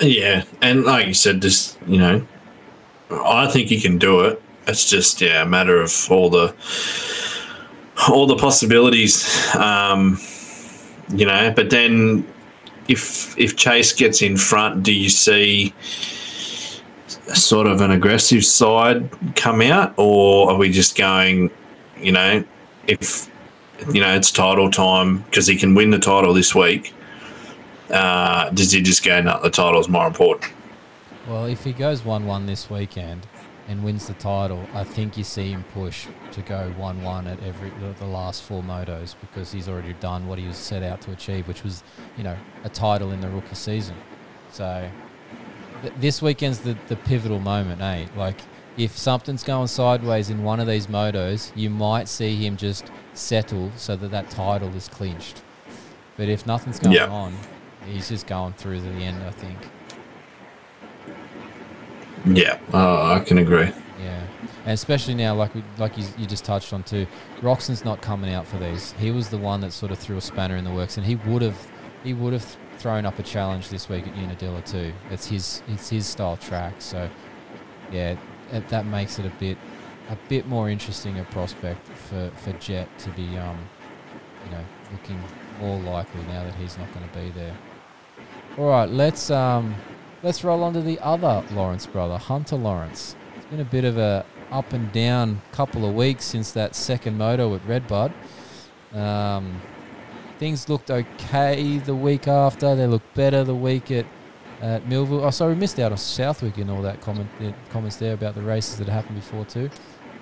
Yeah, and like you said, just you know, I think he can do it. It's just yeah, a matter of all the all the possibilities, um, you know. But then, if if Chase gets in front, do you see sort of an aggressive side come out, or are we just going, you know, if you know it's title time because he can win the title this week? Uh, does he just go, no, the title's more important? Well, if he goes 1 1 this weekend and wins the title, I think you see him push to go 1 1 at every the last four motos because he's already done what he was set out to achieve, which was, you know, a title in the rookie season. So th- this weekend's the, the pivotal moment, eh? Like, if something's going sideways in one of these motos, you might see him just settle so that that title is clinched. But if nothing's going Yeah. on, he's just going through to the end, I think. Yeah, oh, I can agree. Yeah, and especially now, like we, like you, you just touched on too, Roczen's not coming out for these. He was the one that sort of threw a spanner in the works, and he would have he would have thrown up a challenge this week at Unadilla too. It's his it's his style track, so yeah, that makes it a bit a bit more interesting a prospect for, for Jett to be um you know looking more likely now that he's not going to be there. All right, let's um let's roll on to the other Lawrence brother, Hunter Lawrence. It's been a bit of a up and down couple of weeks since that second moto at Redbud. Um, things looked okay the week after. They looked better the week at, at Millville. Oh, sorry, we missed out on Southwick and all that comment comments there about the races that happened before too.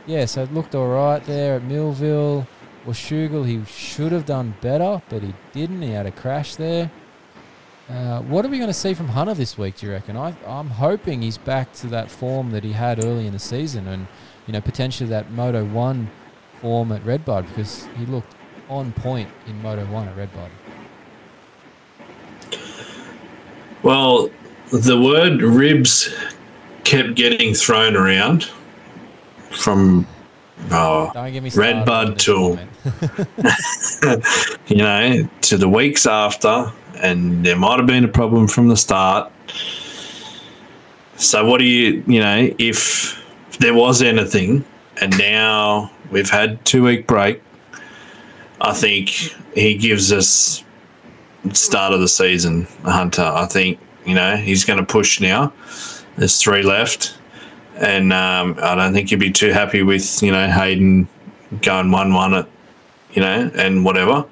Yeah, so it looked all right there at Millville. Washougal, he should have done better, but he didn't. He had a crash there. Uh, what are we going to see from Hunter this week? Do you reckon? I, I'm hoping he's back to that form that he had early in the season, and you know potentially that Moto One form at Redbud because he looked on point in Moto One at Redbud. Well, the word ribs kept getting thrown around from oh, Don't get me started. Red Bud on this tool. comment. *laughs* you know, to the weeks after, and there might have been a problem from the start. So, what do you, you know, if there was anything, and now we've had two week break, I think he gives us start of the season, Hunter. I think you know he's going to push now. There's three left, and um, I don't think he'd be too happy with you know Haiden going one one at you know and whatever.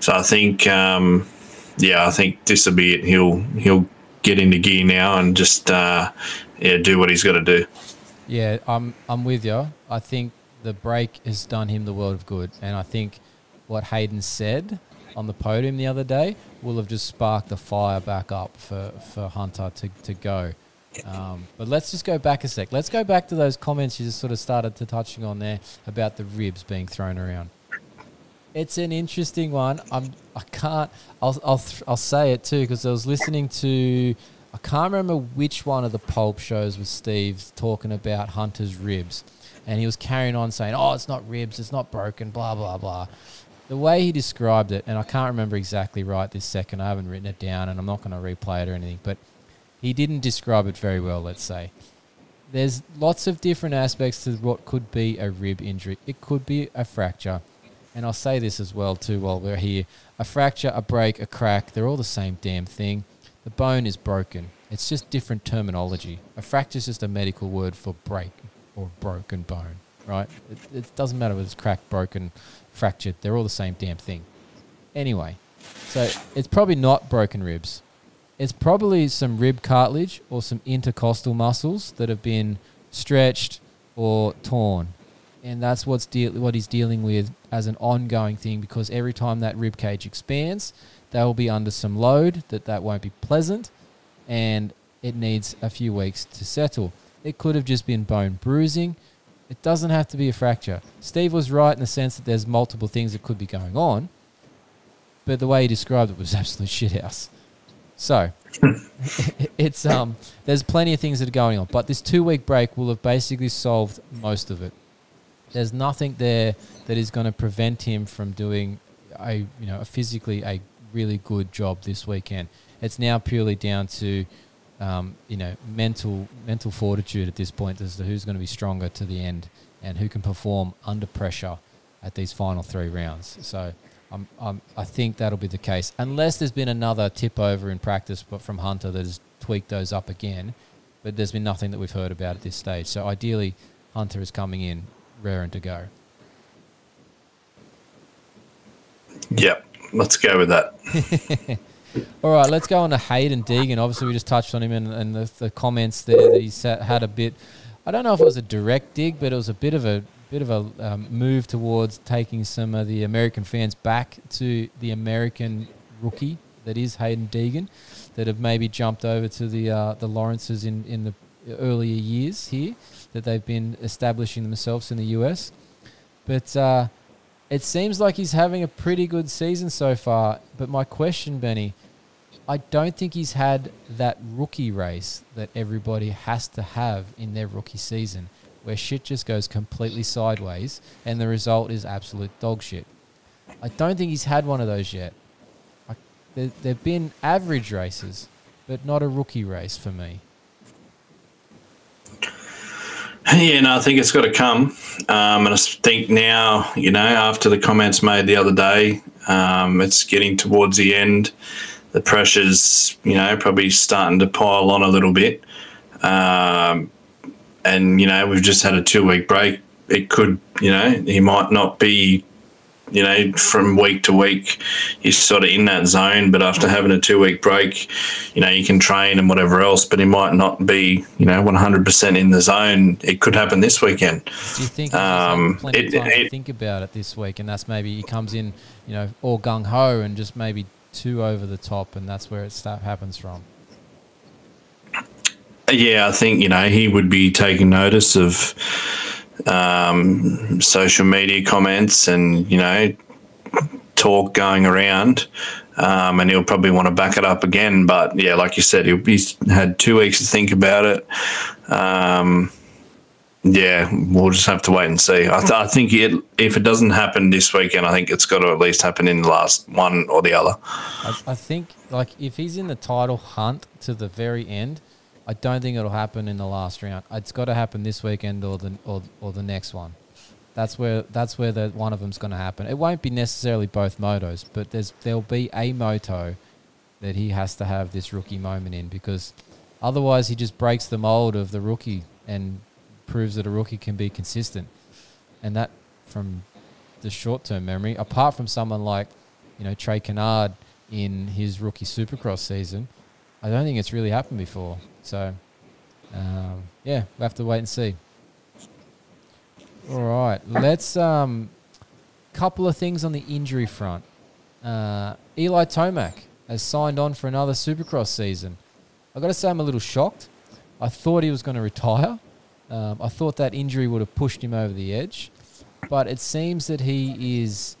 So I think um, yeah, I think this will be it. He'll he'll get into gear now and just uh, yeah do what he's got to do. Yeah, I'm I'm with you. I think the break has done him the world of good, and I think what Haiden said on the podium the other day will have just sparked the fire back up for, for Hunter to, to go. Um, but let's just go back a sec. Let's go back to those comments you just sort of started to touching on there about the ribs being thrown around. It's an interesting one. I'm. I can't. I'll. I'll. I'll say it too because I was listening to. I can't remember which one of the pulp shows was Steve talking about Hunter's ribs, and he was carrying on saying, "Oh, it's not ribs. It's not broken." Blah blah blah. The way he described it, and I can't remember exactly right this second. I haven't written it down, and I'm not going to replay it or anything. But he didn't describe it very well. Let's say there's lots of different aspects to what could be a rib injury. It could be a fracture. And I'll say this as well too while we're here. A fracture, a break, a crack, they're all the same damn thing. The bone is broken. It's just different terminology. A fracture is just a medical word for break or broken bone, right? It, it doesn't matter whether it's cracked, broken, fractured. They're all the same damn thing. Anyway, so it's probably not broken ribs. It's probably some rib cartilage or some intercostal muscles that have been stretched or torn and that's what's deal- what he's dealing with as an ongoing thing because every time that rib cage expands, they will be under some load that that won't be pleasant, and it needs a few weeks to settle. It could have just been bone bruising. It doesn't have to be a fracture. Steve was right in the sense that there's multiple things that could be going on, but the way he described it was *laughs* absolute shithouse. So *laughs* it's um there's plenty of things that are going on, but this two week break will have basically solved most of it there's nothing there that is going to prevent him from doing a you know a physically a really good job this weekend. It's now purely down to um, you know mental mental fortitude at this point as to who's going to be stronger to the end and who can perform under pressure at these final three rounds. So. I'm, I'm, I think that'll be the case, unless there's been another tip over in practice, but from Hunter that has tweaked those up again. But there's been nothing that we've heard about at this stage. So ideally, Hunter is coming in raring to go. Yep, let's go with that. *laughs* All right, let's go on to Haiden Deegan. Obviously, we just touched on him and, the, the comments there that he had a bit. I don't know if it was a direct dig, but it was a bit of a bit of a um, move towards taking some of the American fans back to the American rookie that is Haiden Deegan, that have maybe jumped over to the uh, the Lawrences in in the earlier years here that they've been establishing themselves in the US. But uh, it seems like he's having a pretty good season so far. But my question, Benny, I don't think he's had that rookie race that everybody has to have in their rookie season, where shit just goes completely sideways and the result is absolute dog shit. I don't think he's had one of those yet. I, there, there've been average races, but not a rookie race for me. *laughs* Yeah, no, I think it's got to come. Um, and I think now, you know, after the comments made the other day, um, it's getting towards the end. The pressure's, you know, probably starting to pile on a little bit. Um, and, you know, we've just had a two week break. It could, you know, he might not be you know, from week to week, you're sort of in that zone. But after having a two week break, you know, you can train and whatever else, but he might not be, you know, 100% in the zone. It could happen this weekend. Do you think um, plenty it, of time it, to think about it this week, and that's maybe he comes in, you know, all gung ho and just maybe too over the top, and that's where it start happens from. Yeah, I think you know he would be taking notice of um, social media comments and you know talk going around. Um, and he'll probably want to back it up again. But yeah, like you said, he'll, he's had two weeks to think about it. Um, yeah, we'll just have to wait and see. I, th- I think it, if it doesn't happen this weekend, I think it's got to at least happen in the last one or the other. I, I think, like, if he's in the title hunt to the very end, I don't think it'll happen in the last round. It's got to happen this weekend or the or, or the next one. That's where that's where the one of them's going to happen. It won't be necessarily both motos, but there's there'll be a moto that he has to have this rookie moment in because otherwise he just breaks the mold of the rookie and proves that a rookie can be consistent. And that from the short term memory, apart from someone like, you know, Trey Canard in his rookie supercross season, I don't think it's really happened before. So, um, yeah, we'll have to wait and see. All right, let's um, couple of things on the injury front. Uh, Eli Tomac has signed on for another Supercross season. I got to say, I'm a little shocked. I thought he was going to retire. Um, I thought that injury would have pushed him over the edge, but it seems that he is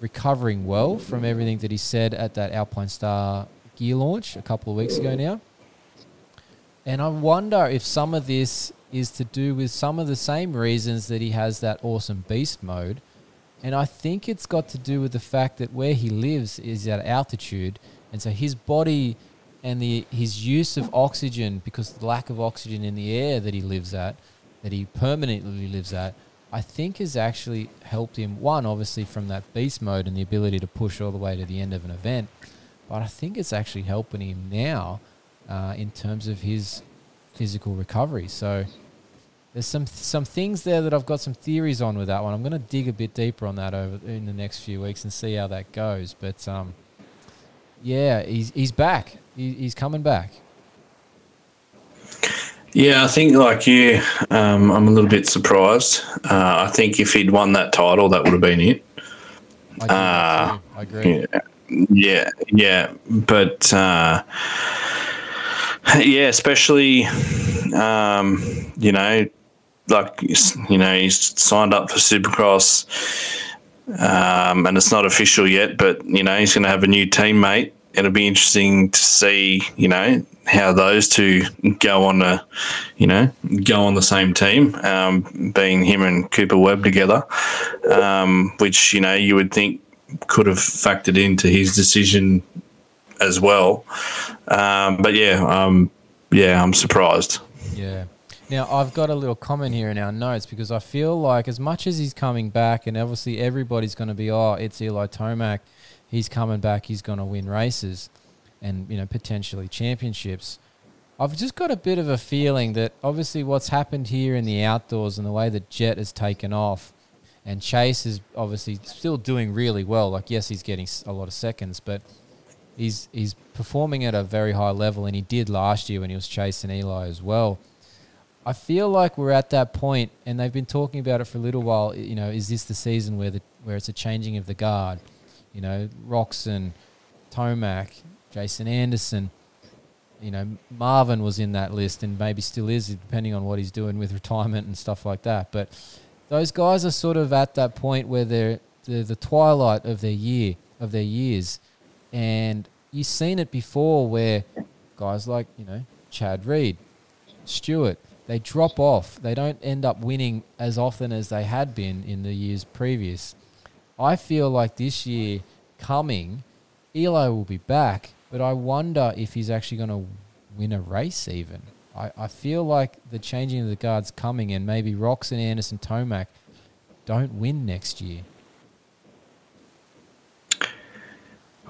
recovering well from everything that he said at that Alpinestar gear launch a couple of weeks ago now. And I wonder if some of this is to do with some of the same reasons that he has that awesome beast mode. And I think it's got to do with the fact that where he lives is at altitude. And so his body and the his use of oxygen, because the lack of oxygen in the air that he lives at, that he permanently lives at, I think has actually helped him. One, obviously, from that beast mode and the ability to push all the way to the end of an event. But I think it's actually helping him now uh, in terms of his physical recovery. So there's some some things there that I've got some theories on with that one. I'm going to dig a bit deeper on that over in the next few weeks and see how that goes. But um, yeah, he's he's back. He, he's coming back. Yeah, I think like you, um, I'm a little bit surprised. Uh, I think if he'd won that title, that would have been it. I, do Uh. I agree. Yeah, yeah, yeah. But uh, *laughs* yeah, especially um, you know, like you know, he's signed up for Supercross, um, and it's not official yet. But you know, he's going to have a new teammate. It'll be interesting to see, you know, how those two go on a, you know, go on the same team, um, being him and Cooper Webb together, um, which you know you would think could have factored into his decision as well. Um, but yeah, um, yeah, I'm surprised. Yeah. Now I've got a little comment here in our notes because I feel like as much as he's coming back, and obviously everybody's going to be, oh, it's Eli Tomac, he's coming back, he's going to win races, and you know potentially championships. I've just got a bit of a feeling that obviously what's happened here in the outdoors and the way that Jett has taken off, and Chase is obviously still doing really well. Like yes, he's getting a lot of seconds, but he's he's performing at a very high level, and he did last year when he was chasing Eli as well. I feel like we're at that point, and they've been talking about it for a little while. You know, is this the season where the where it's a changing of the guard? You know, Roczen, Tomac, Jason Anderson. You know, Marvin was in that list, and maybe still is, depending on what he's doing with *laughs* retirement and stuff like that. But those guys are sort of at that point where they're the the twilight of their year of their years, and you've seen it before where guys like you know Chad Reed, Stewart, they drop off. They don't end up winning as often as they had been in the years previous. I feel like this year coming, Eli will be back, but I wonder if he's actually going to win a race even. I, I feel like the changing of the guards coming and maybe Rox and Anderson, Tomac don't win next year.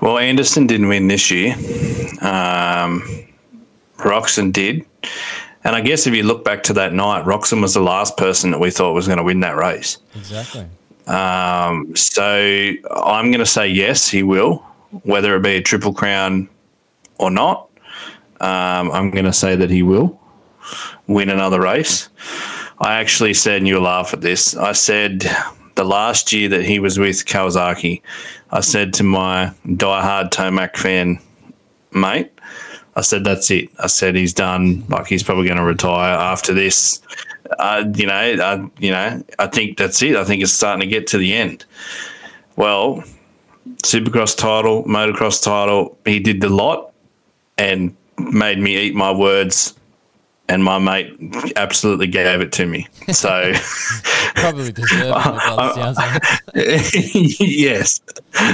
Well, Anderson didn't win this year. Um, Roczen did. And I guess if you look back to that night, Roczen was the last person that we thought was going to win that race. Exactly. Um, so I'm going to say yes, he will, whether it be a triple crown or not. Um, I'm going to say that he will win another race. I actually said, and you'll laugh at this. I said the last year that he was with Kawasaki, I said to my diehard Tomac fan mate, I said that's it. I said he's done. Like he's probably going to retire after this. Uh, you know, I, you know, I think that's it. I think it's starting to get to the end. Well, Supercross title, motocross title, he did the lot and made me eat my words. And my mate absolutely gave it to me. So, *laughs* Probably deserved. it by the *laughs* sounds of it. *laughs* yes.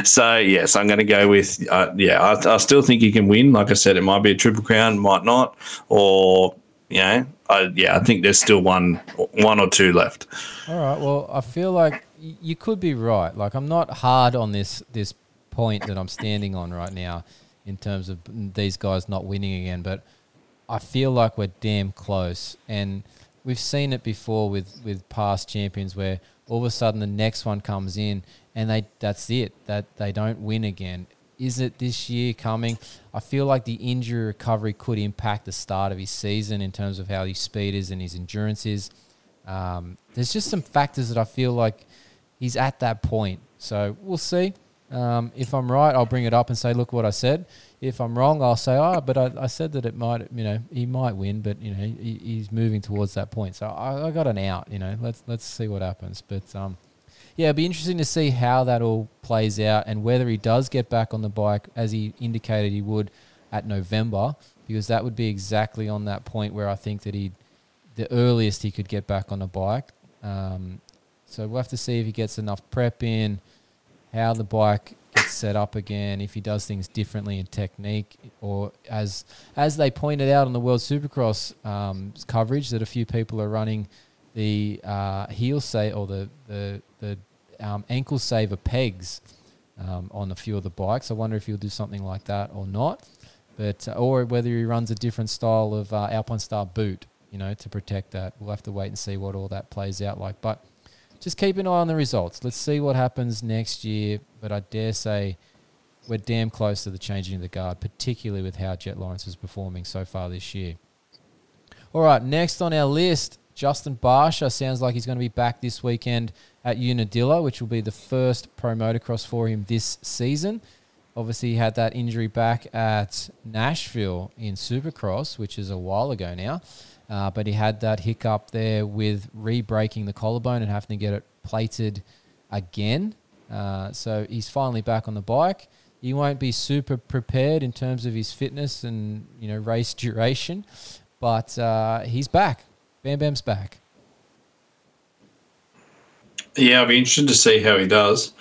So, yes, I'm going to go with, uh, yeah, I, I still think he can win. Like I said, it might be a triple crown, might not. Or, you know, I, yeah, I think there's still one, one or two left. All right. Well, I feel like you could be right. Like I'm not hard on this this point that I'm standing on right now in terms of these guys not winning again, but I feel like we're damn close. And we've seen it before with with past champions where all of a sudden the next one comes in and they that's it. That they don't win again. Is it this year coming? I feel like the injury recovery could impact the start of his season in terms of how his speed is and his endurance is. Um, there's just some factors that I feel like he's at that point, So we'll see. Um, if I'm right, I'll bring it up and say, look what I said. If I'm wrong, I'll say, oh, but I, I said that it might, you know, he might win, but you know, he, he's moving towards that point. So I, I got an out. You know, let's let's see what happens. But um, yeah, it'd be interesting to see how that all plays out and whether he does get back on the bike as he indicated he would at November, because that would be exactly on that point where I think that he, the earliest he could get back on the bike. Um, so we'll have to see if he gets enough prep in, how the bike gets set up again, if he does things differently in technique, or as as they pointed out on the World Supercross um, coverage that a few people are running the uh, heel say or the the the um, ankle saver pegs um, on a few of the bikes. I wonder if he'll do something like that or not, but uh, or whether he runs a different style of uh, Alpinestar boot, you know, to protect that. We'll have to wait and see what all that plays out like. But just keep an eye on the results. Let's see what happens next year. But I dare say we're damn close to the changing of the guard, particularly with how Jett Lawrence is performing so far this year. All right, next on our list, Justin Barcia sounds like he's going to be back this weekend at Unadilla, which will be the first pro motocross for him this season. Obviously, he had that injury back at Nashville in Supercross, which is a while ago now. Uh, but he had that hiccup there with re-breaking the collarbone and having to get it plated again. Uh, so he's finally back on the bike. He won't be super prepared in terms of his fitness and you know race duration, but uh, he's back. Bam Bam's back. Yeah, I'll be interested to see how he does.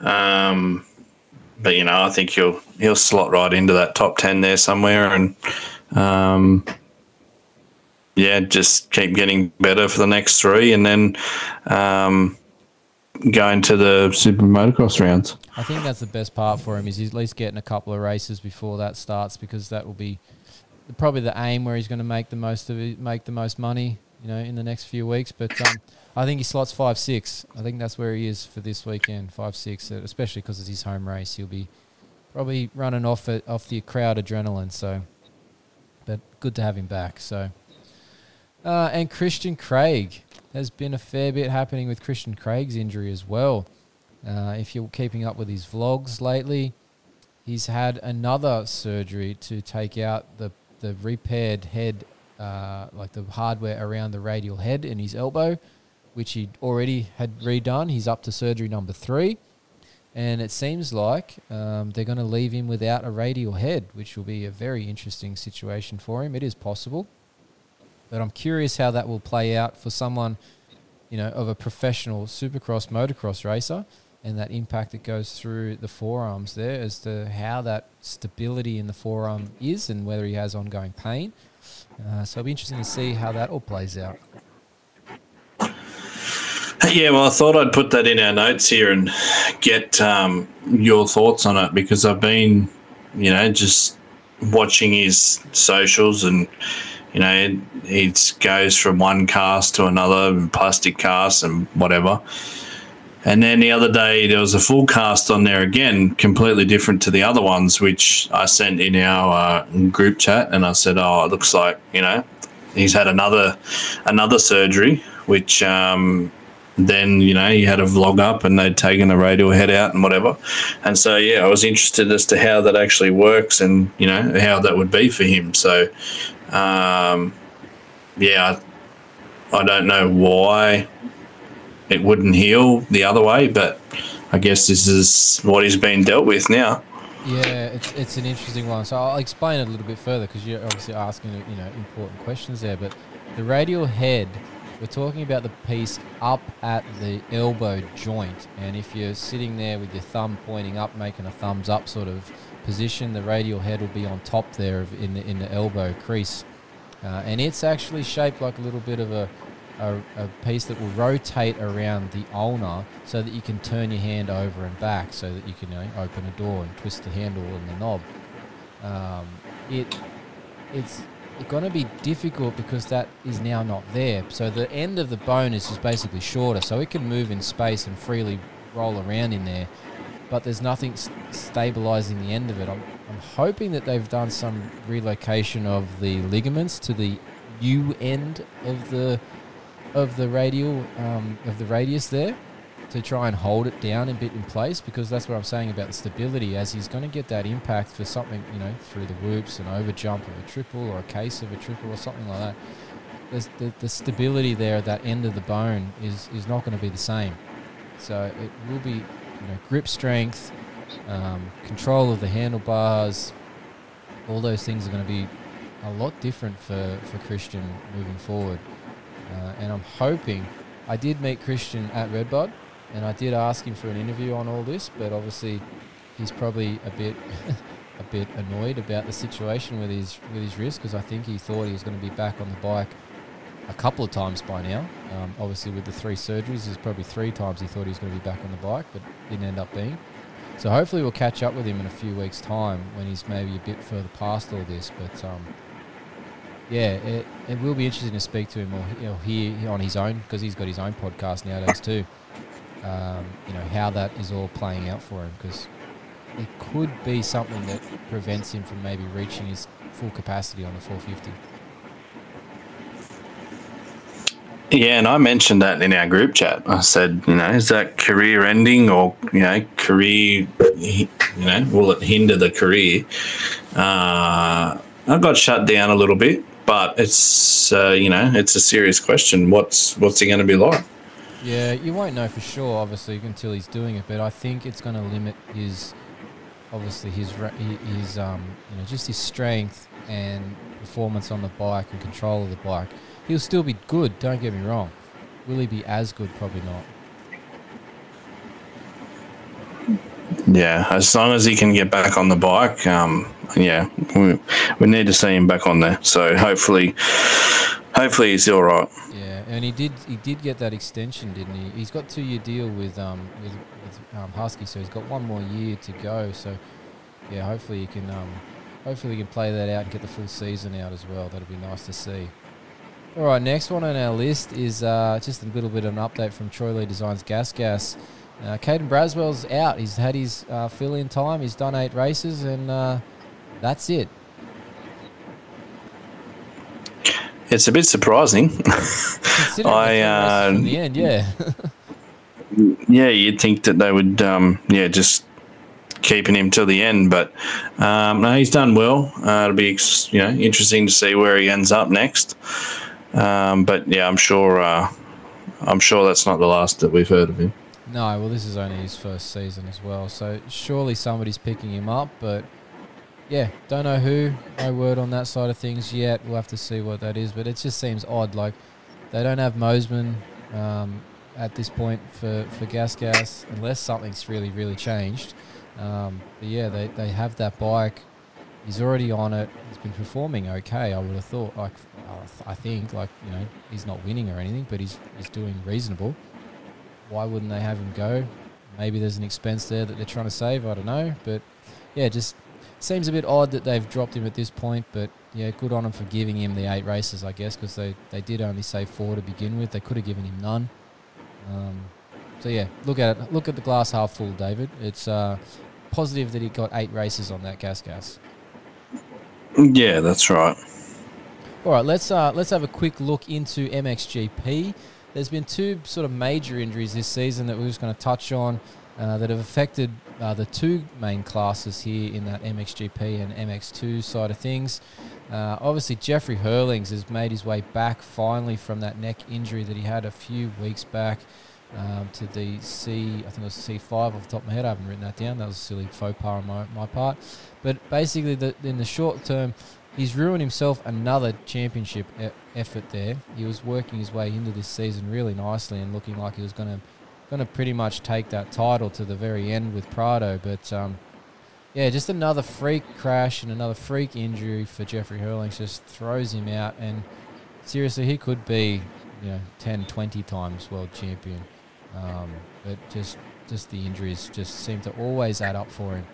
Um, but you know, I think he'll he'll slot right into that top ten there somewhere, and um, yeah, just keep getting better for the next three, and then um, go into the super motocross rounds. I think that's the best part for him is he's at least getting a couple of races before that starts because that will be probably the aim where he's going to make the most of it, make the most money, you know, in the next few weeks. But um, I think he slots five six. I think that's where he is for this weekend, five six, uh, especially because it's his home race. He'll be probably running off off the crowd adrenaline. So, but good to have him back. So, uh, and Christian Craig. There's been a fair bit happening with Christian Craig's injury as well. Uh, if you're keeping up with his vlogs lately, he's had another surgery to take out the the repaired head, uh, like the hardware around the radial head in his elbow, which he already had redone. He's up to surgery number three, and it seems like um, they're going to leave him without a radial head, which will be a very interesting situation for him. It is possible, but I'm curious how that will play out for someone, you know, of a professional supercross motocross racer and that impact that goes through the forearms there as to how that stability in the forearm is and whether he has ongoing pain. Uh, so it'll be interesting to see how that all plays out. Yeah, well, I thought I'd put that in our notes here and get um, your thoughts on it because I've been, you know, just watching his socials and, you know, it goes from one cast to another, plastic cast and whatever. And then the other day there was a full cast on there again, completely different to the other ones, which I sent in our uh, group chat, and I said, "Oh, it looks like you know he's had another another surgery, which um, then you know he had a vlog up and they'd taken the radial head out and whatever, and so yeah, I was interested as to how that actually works and you know how that would be for him. So um, yeah, I, don't know why it wouldn't heal the other way, but I guess this is what he's been dealt with now. Yeah, it's it's an interesting one. So I'll explain it a little bit further because you're obviously asking you know important questions there. But the radial head, we're talking about the piece up at the elbow joint, and if you're sitting there with your thumb pointing up, making a thumbs up sort of position, the radial head will be on top there in the in the elbow crease, uh, and it's actually shaped like a little bit of a a, a, piece that will rotate around the ulna so that you can turn your hand over and back so that you can you know, open a door and twist the handle and the knob. Um, it it's going to be difficult because that is now not there. So the end of the bone is just basically shorter, so it can move in space and freely roll around in there. But there's nothing stabilizing the end of it. I'm, I'm hoping that they've done some relocation of the ligaments to the U end of the of the radial um, of the radius there to try and hold it down a bit in place because that's what I'm saying about the stability. As he's going to get that impact for something, you know, through the whoops and over jump of a triple or a case of a triple or something like that. The, the stability there at that end of the bone is, is not going to be the same. So it will be, you know, grip strength, um, control of the handlebars, all those things are going to be a lot different for, for Christian moving forward. Uh, and I'm hoping, I did meet Christian at Redbud, and I did ask him for an interview on all this, but obviously he's probably a bit *laughs* a bit annoyed about the situation with his with his wrist because I think he thought he was going to be back on the bike a couple of times by now. Um, obviously, with the three surgeries, there's probably three times he thought he was going to be back on the bike, but didn't end up being. So hopefully, we'll catch up with him in a few weeks' time when he's maybe a bit further past all this. But um, yeah, it, it will be interesting to speak to him or hear on his own because he's got his own podcast nowadays too. Um, you know how that is all playing out for him because it could be something that prevents him from maybe reaching his full capacity on the 450. Yeah, and I mentioned that in our group chat. I said, you know, is that career ending or, you know, career, you know, will it hinder the career? Uh, I got shut down a little bit, but it's, uh, you know, it's a serious question. What's what's he going to be like? Yeah, you won't know for sure, obviously, until he's doing it. But I think it's going to limit his, obviously, his his um, you know, just his strength and performance on the bike and control of the bike. He'll still be good. Don't get me wrong. Will he be as good? Probably not. Yeah, as long as he can get back on the bike, um, yeah, we, we need to see him back on there. So hopefully, hopefully he's all right. Yeah, and he did he did get that extension, didn't he? He's got two year deal with um with, with um, Husky, so he's got one more year to go. So yeah, hopefully he can um hopefully he can play that out and get the full season out as well. That'd be nice to see. All right, next one on our list is uh, just a little bit of an update from Troy Lee Designs Gas Gas. Uh, Caden Braswell's out. He's had his uh, fill in time. He's done eight races, and uh, that's it. It's a bit surprising. Considering *laughs* I, the uh, from the end, yeah. *laughs* yeah, you'd think that they would, um, yeah, just keeping him till the end. But um, no, he's done well. Uh, it'll be you know interesting to see where he ends up next. Um, but yeah, I'm sure. Uh, I'm sure that's not the last that we've heard of him. No, well, this is only his first season as well, so surely somebody's picking him up. But yeah, don't know who. No word on that side of things yet. We'll have to see what that is. But it just seems odd. Like they don't have Mosiman um, at this point for for Gas Gas, unless something's really really changed. Um, but yeah, they they have that bike. He's already on it. He's been performing okay. I would have thought. Like I think like you know he's not winning or anything, but he's he's doing reasonable why wouldn't they have him go? Maybe there's an expense there that they're trying to save. I don't know, but yeah, just seems a bit odd that they've dropped him at this point. But yeah, good on them for giving him the eight races, I guess, because they they did only say four to begin with. They could have given him none. Um, so yeah, look at it. Look at the glass half full, David. It's uh, positive that he got eight races on that gas gas. Yeah, that's right. All right, let's uh, let's have a quick look into MXGP. There's been two sort of major injuries this season that we're just going to touch on uh, that have affected uh, the two main classes here in that MXGP and MX2 side of things. Uh, obviously, Jeffrey Herlings has made his way back finally from that neck injury that he had a few weeks back um, to the C, I think it was C5 off the top of my head. I haven't written that down. That was a silly faux pas on my, my part. But basically, the, in the short term, he's ruined himself another championship e- effort there. He was working his way into this season really nicely and looking like he was going to going to pretty much take that title to the very end with Prado. But um, yeah, just another freak crash and another freak injury for Jeffrey Herlings just throws him out. And seriously, he could be you know 10, 20 times world champion. Um, but just just the injuries just seem to always add up for him.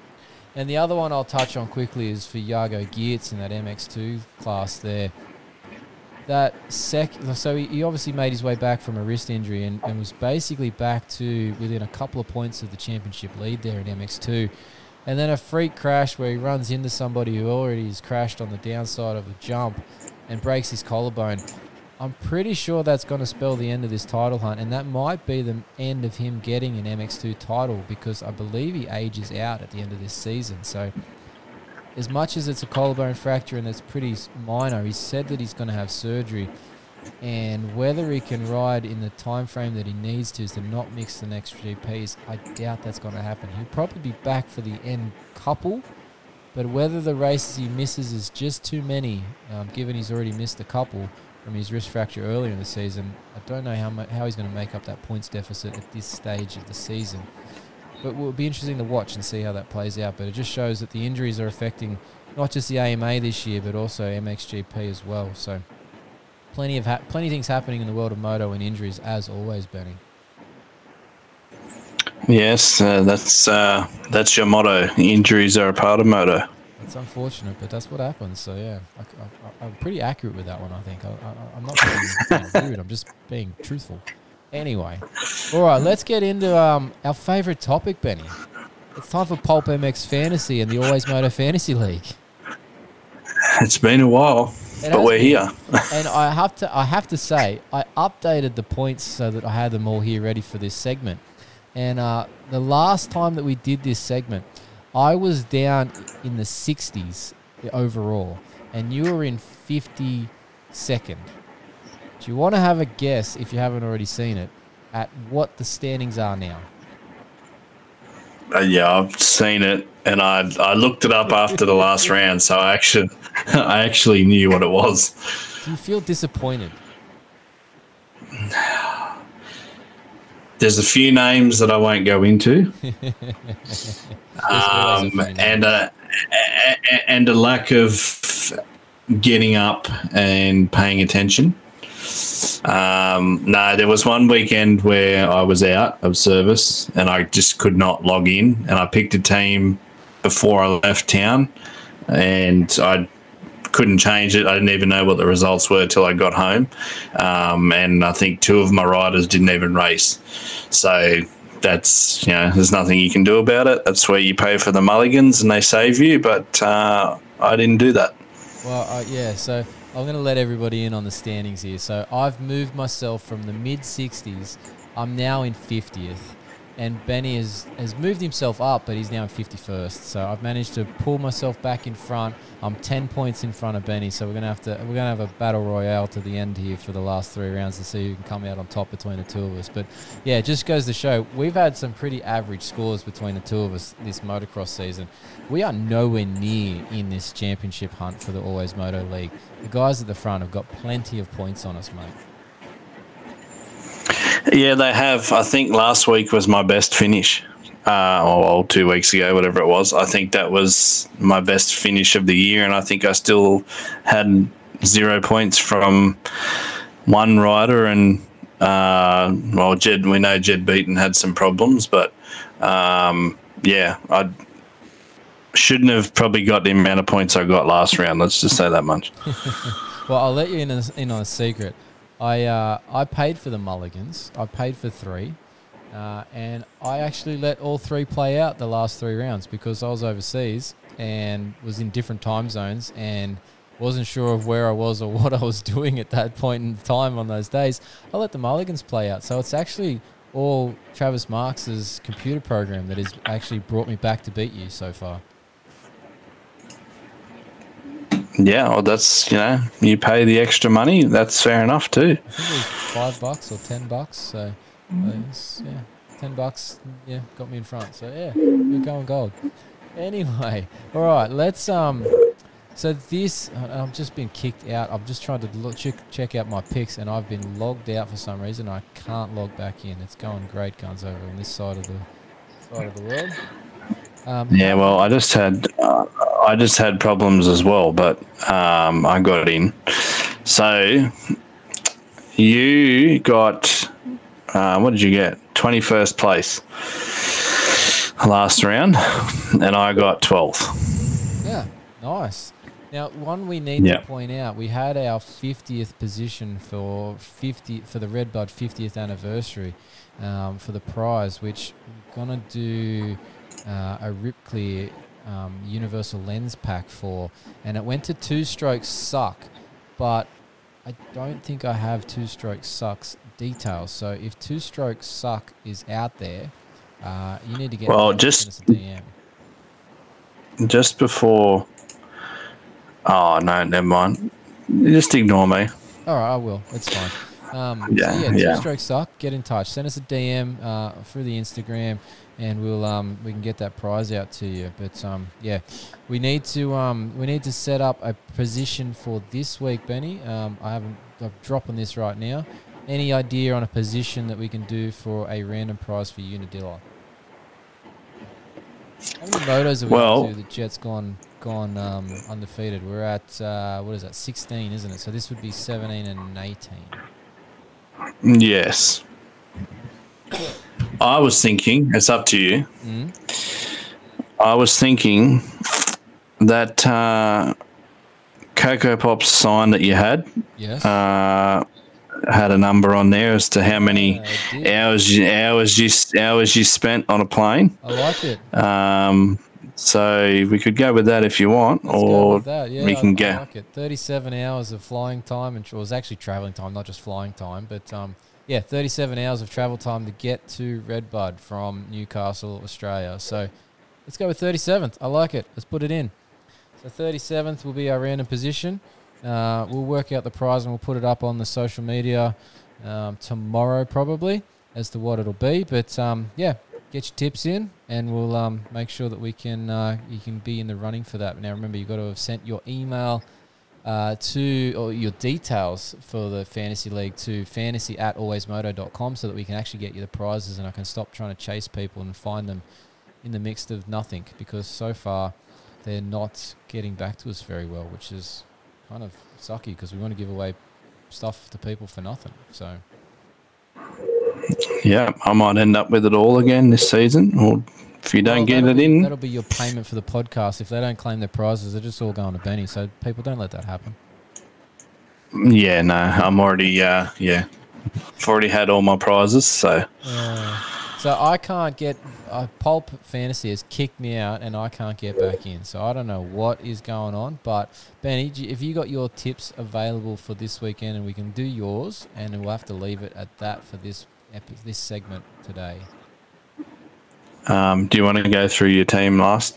And the other one I'll touch on quickly is for Jago Geerts in that MX2 class there. That sec, so he, obviously made his way back from a wrist injury and, and was basically back to within a couple of points of the championship lead there in MX2. And then a freak crash where he runs into somebody who already has crashed on the downside of a jump and breaks his collarbone. I'm pretty sure that's going to spell the end of this title hunt, and that might be the end of him getting an MX2 title because I believe he ages out at the end of this season. So, as much as it's a collarbone fracture and it's pretty minor, he said that he's going to have surgery, and whether he can ride in the time frame that he needs to to not mix the next GPs. I doubt that's going to happen. He'll probably be back for the end couple. But whether the races he misses is just too many, um, given he's already missed a couple from his wrist fracture earlier in the season, I don't know how, how he's going to make up that points deficit at this stage of the season. But it will be interesting to watch and see how that plays out. But it just shows that the injuries are affecting not just the AMA this year, but also MXGP as well. So plenty of ha- plenty of things happening in the world of moto and injuries, as always, Benny. Yes, uh, that's uh, that's your motto. Injuries are a part of moto. It's unfortunate, but that's what happens. So yeah, I, am pretty accurate with that one. I think I, I, I'm not being, being rude. I'm just being truthful. Anyway, all right, let's get into um, our favorite topic, Benny. It's time for Pulp MX Fantasy and the Always Moto Fantasy League. It's been a while, It but we're been. here. and I have to I have to say I updated the points so that I had them all here ready for this segment. And uh, the last time that we did this segment, I was down in the 60s overall, and you were in 52nd. Do you want to have a guess, if you haven't already seen it, at what the standings are now? Uh, yeah, I've seen it, and I I looked it up after the last round, so I actually *laughs* I actually knew what it was. Do you feel disappointed? There's a few names that I won't go into, *laughs* There's always a um, and a, a- a- and a lack of getting up and paying attention. Um, no, there was one weekend where I was out of service and I just could not log in, and I picked a team before I left town, and I couldn't change it. I didn't even know what the results were till I got home, um, and I think two of my riders didn't even race. So that's you know, there's nothing you can do about it. That's where you pay for the mulligans and they save you. But uh, I didn't do that. Well, uh, yeah, so I'm going to let everybody in on the standings here. So I've moved myself from the mid 60s. I'm now in 50th. And Benny has, has moved himself up, but he's now in 51st. So I've managed to pull myself back in front. I'm 10 points in front of Benny. So we're gonna have to we're gonna have a battle royale to the end here for the last three rounds to see who can come out on top between the two of us. But yeah, it just goes to show we've had some pretty average scores between the two of us this motocross season. We are nowhere near in this championship hunt for the Always Moto League. The guys at the front have got plenty of points on us, mate. Yeah, they have. I think last week was my best finish. Uh, or, two weeks ago, whatever it was. I think that was my best finish of the year, and I think I still had zero points from one rider. And uh, well, Jed, we know Jed Beaton had some problems, but um, yeah, I shouldn't have probably got the amount of points I got last round. Let's just say that much. *laughs* Well, I'll let you in, a, in on a secret. I uh, I paid for the mulligans. I paid for three, uh, and I actually let all three play out the last three rounds because I was overseas and was in different time zones and wasn't sure of where I was or *laughs* what I was doing at that point in time on those days. I let the mulligans play out. So it's actually all Travis Marks's computer program that has actually brought me back to beat you so far. Yeah, well, that's you know, you pay the extra money. That's fair enough too. I think it was five bucks or ten bucks. So, uh, yeah, ten bucks. Yeah, got me in front. So yeah, we're going gold. Anyway, *laughs* all right, let's um. So this, I've just been kicked out. I've just tried to look, check, check out my picks, and I've been logged out for some reason. I can't log back in. It's going great guns over on this side of the side of the world. Um, Yeah, well, I just had uh, I just had problems as well, but um, I got in. So you got uh, what did you get? Twenty first place last round, and I got twelfth. Yeah, nice. Now, one we need to point out, we had our 50th position for 50 for the Redbud 50th anniversary um, for the prize, which we're gonna do uh, a Rip Clear um, Universal Lens pack for, and it went to Two Strokes Suck, but I don't think I have two strokes sucks details. So if two strokes suck is out there, uh, you need to get Well, in touch and just- a DM. Just before. Oh no, never mind. Just ignore me. All right, I will. It's fine. Um, Yeah, so yeah, yeah. two strokes suck. Get in touch. Send us a DM uh, through the Instagram, and we'll um, we can get that prize out to you. But um, yeah, we need to um, we need to set up a position for this week, Benny. Um, I haven't. I'm dropping this right now. Any idea on a position that we can do for a random prize for Unadilla? How many motos have we Well- up to? The Jett's gone gone um, undefeated. We're at uh, what is that? 16, isn't it? So this would be 17 and 18. Yes. *coughs* *coughs* I was thinking. It's up to you. Mm? I was thinking that uh, Cocoa Pops sign that you had Yes. uh, had a number on there as to how many Yeah, hours you, hours you hours you spent on a plane. I like it. Um, so we could go with that if you want, Let's or. Yeah, we can I, go. like 37 hours of flying time, and it was actually traveling time, not just flying time. But um, yeah, 37 hours of travel time to get to Redbud from Newcastle, Australia. So let's go with 37th. I like it. Let's put it in. So 37th will be our random position. Uh, we'll work out the prize and we'll put it up on the social media um, tomorrow, probably, as to what it'll be. But um, yeah, get your tips in, and we'll um, make sure that we can uh, you can be in the running for that. Now, remember, you've got to have sent your email uh, to or your details for the fantasy league to fantasy at alwaysmoto.com so that we can actually get you the prizes, and I can stop trying to chase people and find them in the midst of nothing because so far they're not getting back to us very well, which is kind of sucky because we want to give away stuff to people for nothing. So Yeah, I might end up with it all again this season, or if you don't Well, get it be- in, That'll be your payment for the podcast. If they don't claim their prizes, they're just all going to Benny. So people don't let that happen. yeah, no, I'm already, uh, yeah, I've already had all my prizes, so Uh, so I can't get uh, Pulp Fantasy has kicked me out, and I can't get back in. So I don't know what is going on. But Benny, if you got your tips available for this weekend, and we can do yours, and we'll have to leave it at that for this epi- this segment today. Um, do you want to go through your team last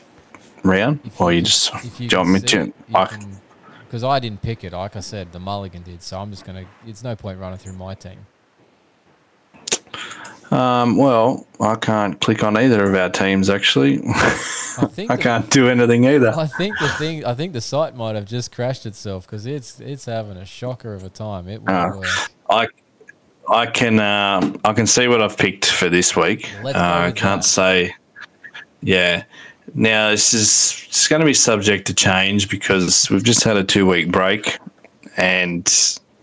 round, If or you can- just you do you want me to? it, you I- can- because I didn't pick it. Like I said, the Mulligan did. So I'm just gonna. It's no point running through my team. Um, well, I can't click on either of our teams actually. I think *laughs* I the- can't do anything either. I think the thing. I think the site might have just crashed itself because it's it's having a shocker of a time. It work. I I can um, I can see what I've picked for this week. Uh, I can't that. say. Yeah. Now this is it's going to be subject to change because we've just had a two week break, and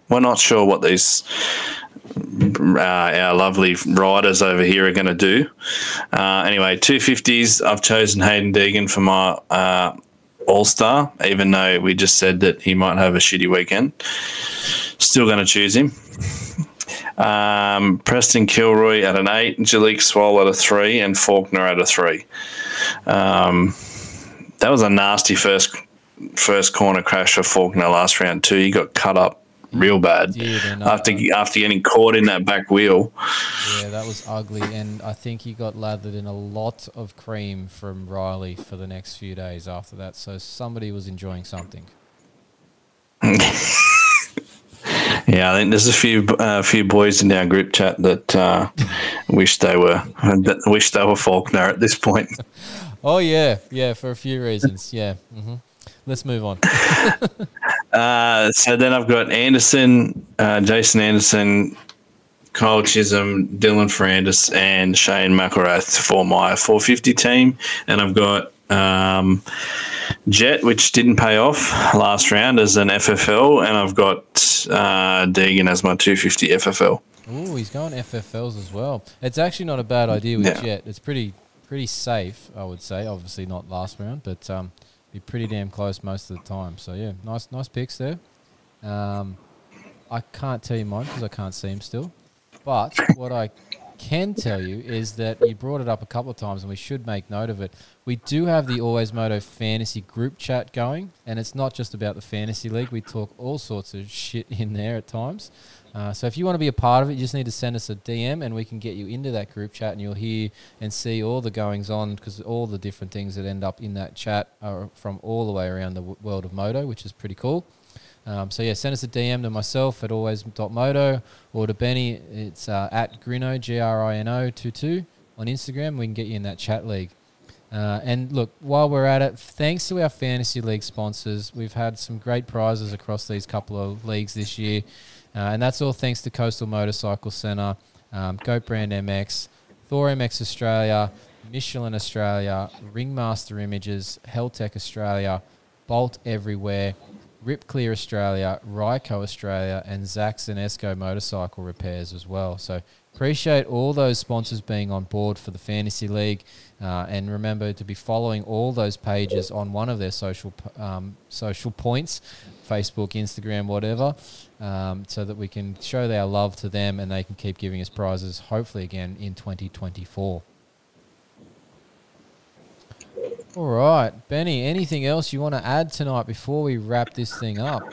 we're not sure what these uh, our lovely riders over here are going to do. Uh, anyway, two fifties. I've chosen Haiden Deegan for my uh, All Star, even though we just said that he might have a shitty weekend. Still going to choose him. Um, Preston Kilroy at an eight, Jalek Swoll at a three, and Faulkner at a three. Um, that was a nasty first first corner crash for Faulkner last round too. He got cut up real bad Did I- after after getting caught in that back wheel. yeah, that was ugly, and I think he got lathered in a lot of cream from Riley for the next few days after that. So somebody was enjoying something. *laughs* Yeah, I think there's a few uh, few boys in our group chat that uh, wish they were that wish they were Faulkner at this point. *laughs* Oh yeah, yeah, for a few reasons. Yeah. hmm Let's move on. *laughs* Uh, so then I've got Anderson, uh, Jason Anderson, Kyle Chisholm, Dylan Ferrandis, and Shane McElrath for my 450 team. And I've got um, Jett, which didn't pay off last round as an FFL. And I've got uh, Deegan as my 250 FFL. Oh, he's going FFLs as well. It's actually not a bad idea with Yeah. Jett. It's pretty pretty safe, I would say. Obviously not last round, but um, be pretty damn close most of the time. So yeah, nice nice picks there. Um, I can't tell you mine because I can't see him still. But what I can tell you is that you brought it up a couple of times, and we should make note of it. We do have the Always Moto Fantasy group chat going, and it's not just about the fantasy league. We talk all sorts of shit in there at times. Uh, so if you want to be a part of it, you just need to send us a DM, and we can get you into that group chat, and you'll hear and see all the goings on because all the different things that end up in that chat are from all the way around the w- world of moto, which is pretty cool. Um, so yeah, send us a DM to myself at always.moto or to Benny. It's uh, at Grino G R I N O 22 on Instagram. We can get you in that chat league. Uh, and look, while we're at it, thanks to our fantasy league sponsors, we've had some great prizes across these couple of leagues this year, uh, and that's all thanks to Coastal Motorcycle Centre, um, Goat Brand MX, Thor MX Australia, Michelin Australia, Ringmaster Images, Heltec Australia, Bolt Everywhere, Rip Clear Australia, Ryco Australia, and Zax and Esco Motorcycle Repairs as well. So appreciate all those sponsors being on board for the fantasy league, uh, and remember to be following all those pages on one of their social um, social points, Facebook, Instagram, whatever, um, so that we can show our love to them and they can keep giving us prizes. Hopefully again in 2024. All right, Benny. Anything else you want to add tonight before we wrap this thing up?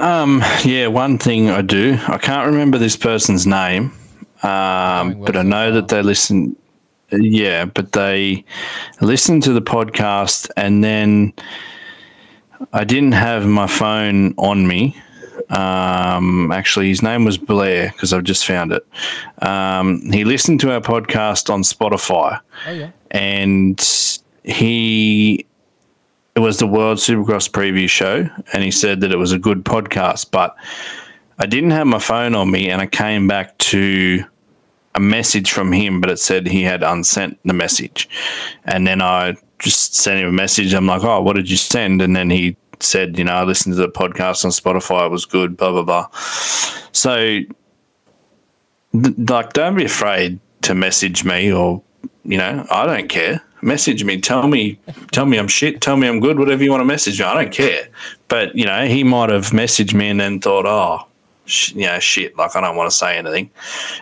Um, yeah, one thing I do. I can't remember this person's name, um, but I know that they listen. Yeah, but they listen to the podcast, and then I didn't have my phone on me. Um, actually, his name was Blair because I've just found it. Um, he listened to our podcast on Spotify Oh yeah. and he it was the World Supercross preview show, and he said that it was a good podcast. But I didn't have my phone on me, and I came back to a message from him, but it said he had unsent the message, and then I just sent him a message. I'm like, "Oh, what did you send?" And then he said, "You know, I listened to the podcast on Spotify. It was good." Blah blah blah. So, like, don't be afraid to message me or you know, I don't care. Message me, tell me, tell me I'm shit, tell me I'm good, whatever you want to message me. I don't care. But you know, he might have messaged me and then thought, oh, you know, shit, like I don't want to say anything,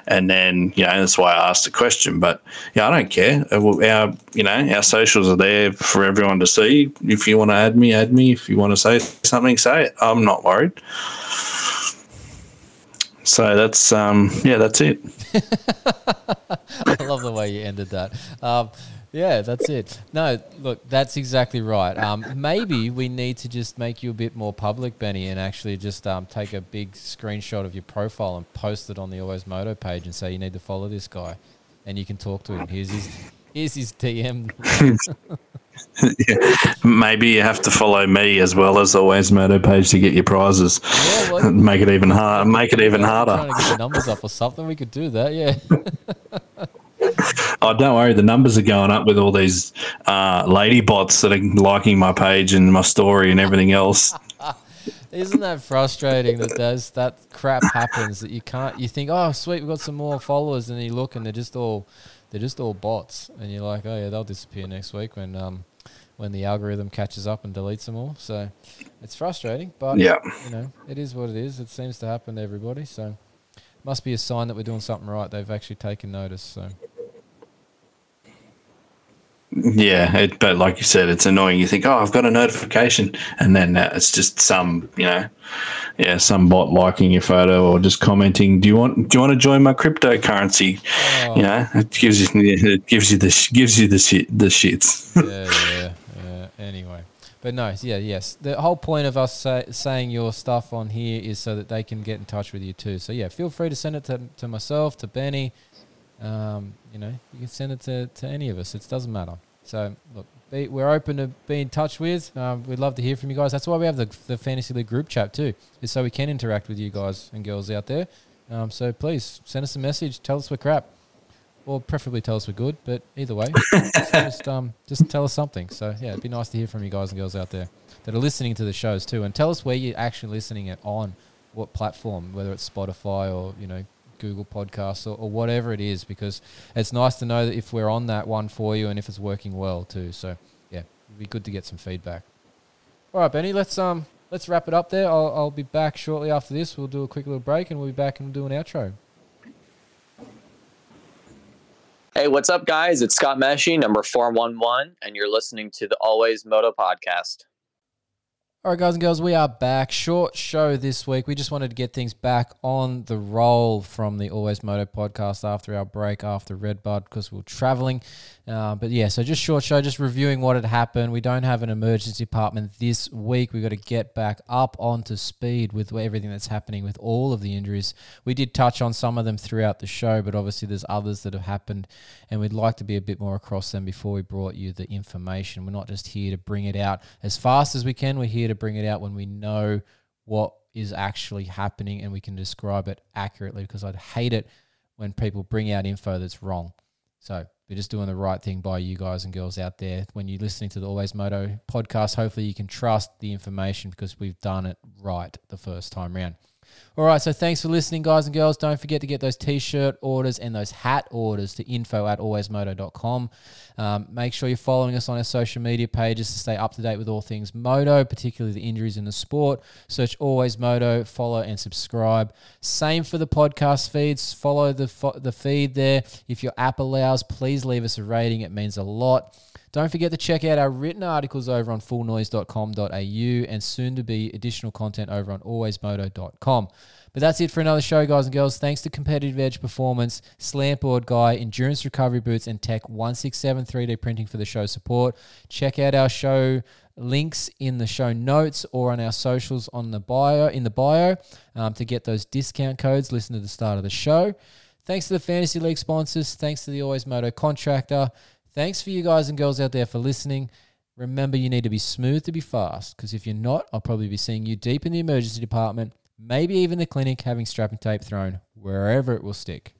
and then you know that's why I asked the question. But yeah, I don't care. Uh, Our you know our socials are there for everyone to see. If you want to add me, add me. If you want to say something, say it. I'm not worried. So that's um yeah, that's it. *laughs* I love the way you ended that. Um, yeah, that's it. No, look, that's exactly right. Um, maybe we need to just make you a bit more public, Benny, and actually just um, take a big screenshot of your profile and post it on the Always Moto page and say you need to follow this guy, and you can talk to him. Here's his, here's his DM. *laughs* *laughs* *laughs* Maybe you have to follow me as well as always Moto page to get your prizes. Yeah, well, *laughs* make it even hard. Make it even harder. Trying to get the numbers up or something. We could do that. Yeah. *laughs* Oh, don't worry. The numbers are going up with all these uh, lady bots that are liking my page and my story and everything else. Isn't that frustrating that there's that crap happens that you can't you think, Oh sweet, we've got some more followers and you look and they're just all they're just all bots and you're like, Oh yeah, they'll disappear next week when um when the algorithm catches up and deletes them all. So it's frustrating, but Yeah. you know, it is what it is. It seems to happen to everybody, so must be a sign that we're doing something right. They've actually taken notice. So Yeah, it, but like you said, it's annoying. You think, oh, I've got a notification, and then uh, it's just some, you know, yeah, some bot liking your photo or just commenting. Do you want? Do you want to join my cryptocurrency? Oh. You know, it gives you, it gives you the, gives you the shit, the shits. yeah, *laughs* yeah, yeah. Anyway, but no, yeah, yes. The whole point of us say, saying your stuff on here is so that they can get in touch with you too. So yeah, feel free to send it to, to myself, to Benny. Um, you know, you can send it to, to any of us. It doesn't matter. So look, be, we're open to be in touch with. Um, we'd love to hear from you guys. That's why we have the the fantasy league group chat too, is so we can interact with you guys and girls out there. Um, so please send us a message. Tell us we're crap, or preferably tell us we're good. But either way, *laughs* just, just um just tell us something. So yeah, it'd be nice to hear from you guys and girls out there that are listening to the shows too, and tell us where you're actually listening it on, what platform, whether it's Spotify or you know Google Podcasts or, or whatever it is, because it's nice to know that if we're on that one for you and if it's working well too. So yeah, it'd be good to get some feedback. All right, Benny, let's um let's wrap it up there. I'll I'll be back shortly after this. We'll do a quick little break and we'll be back and do an outro. Hey, what's up, guys? It's Scott Meshey, number 411, and you're listening to the Always Moto podcast. All right, guys and girls, we are back. Short show this week. We just wanted to get things back on the roll from the Always Moto podcast after our break after Redbud because we are traveling. Uh, but yeah, so just short show, just reviewing what had happened. We don't have an emergency department this week. We've got to get back up onto speed with everything that's happening with all of the injuries. We did touch on some of them throughout the show, but obviously there's others that have happened, and we'd like to be a bit more across them before we brought you the information. We're not just here to bring it out as fast as we can, we're here to bring it out when we know what is actually happening and we can describe it accurately because I'd hate it when people bring out info that's wrong. So we're just doing the right thing by you guys and girls out there. When you're listening to the Always Moto podcast, hopefully you can trust the information because we've done it right the first time round. All right, so thanks for listening, guys and girls. Don't forget to get those t shirt orders and those hat orders to info at alwaysmoto.com. Um, make sure you're following us on our social media pages to stay up to date with all things moto, particularly the injuries in the sport. Search Always Moto, follow and subscribe. Same for the podcast feeds. Follow the, fo- the feed there. If your app allows, please leave us a rating, it means a lot. Don't forget to check out our written articles over on fullnoise.com.au and soon to be additional content over on alwaysmoto.com. But that's it for another show, guys and girls. Thanks to Competitive Edge Performance, Slantboard Guy, Endurance Recovery Boots, and Tech 167 3D Printing for the show support. Check out our show links in the show notes or on our socials on the bio in the bio um, to get those discount codes. Listen to the start of the show. Thanks to the Fantasy League sponsors. Thanks to the Always Moto contractor. Thanks for you guys and girls out there for listening. Remember, you need to be smooth to be fast because if you're not, I'll probably be seeing you deep in the emergency department, maybe even the clinic, having strapping tape thrown wherever it will stick.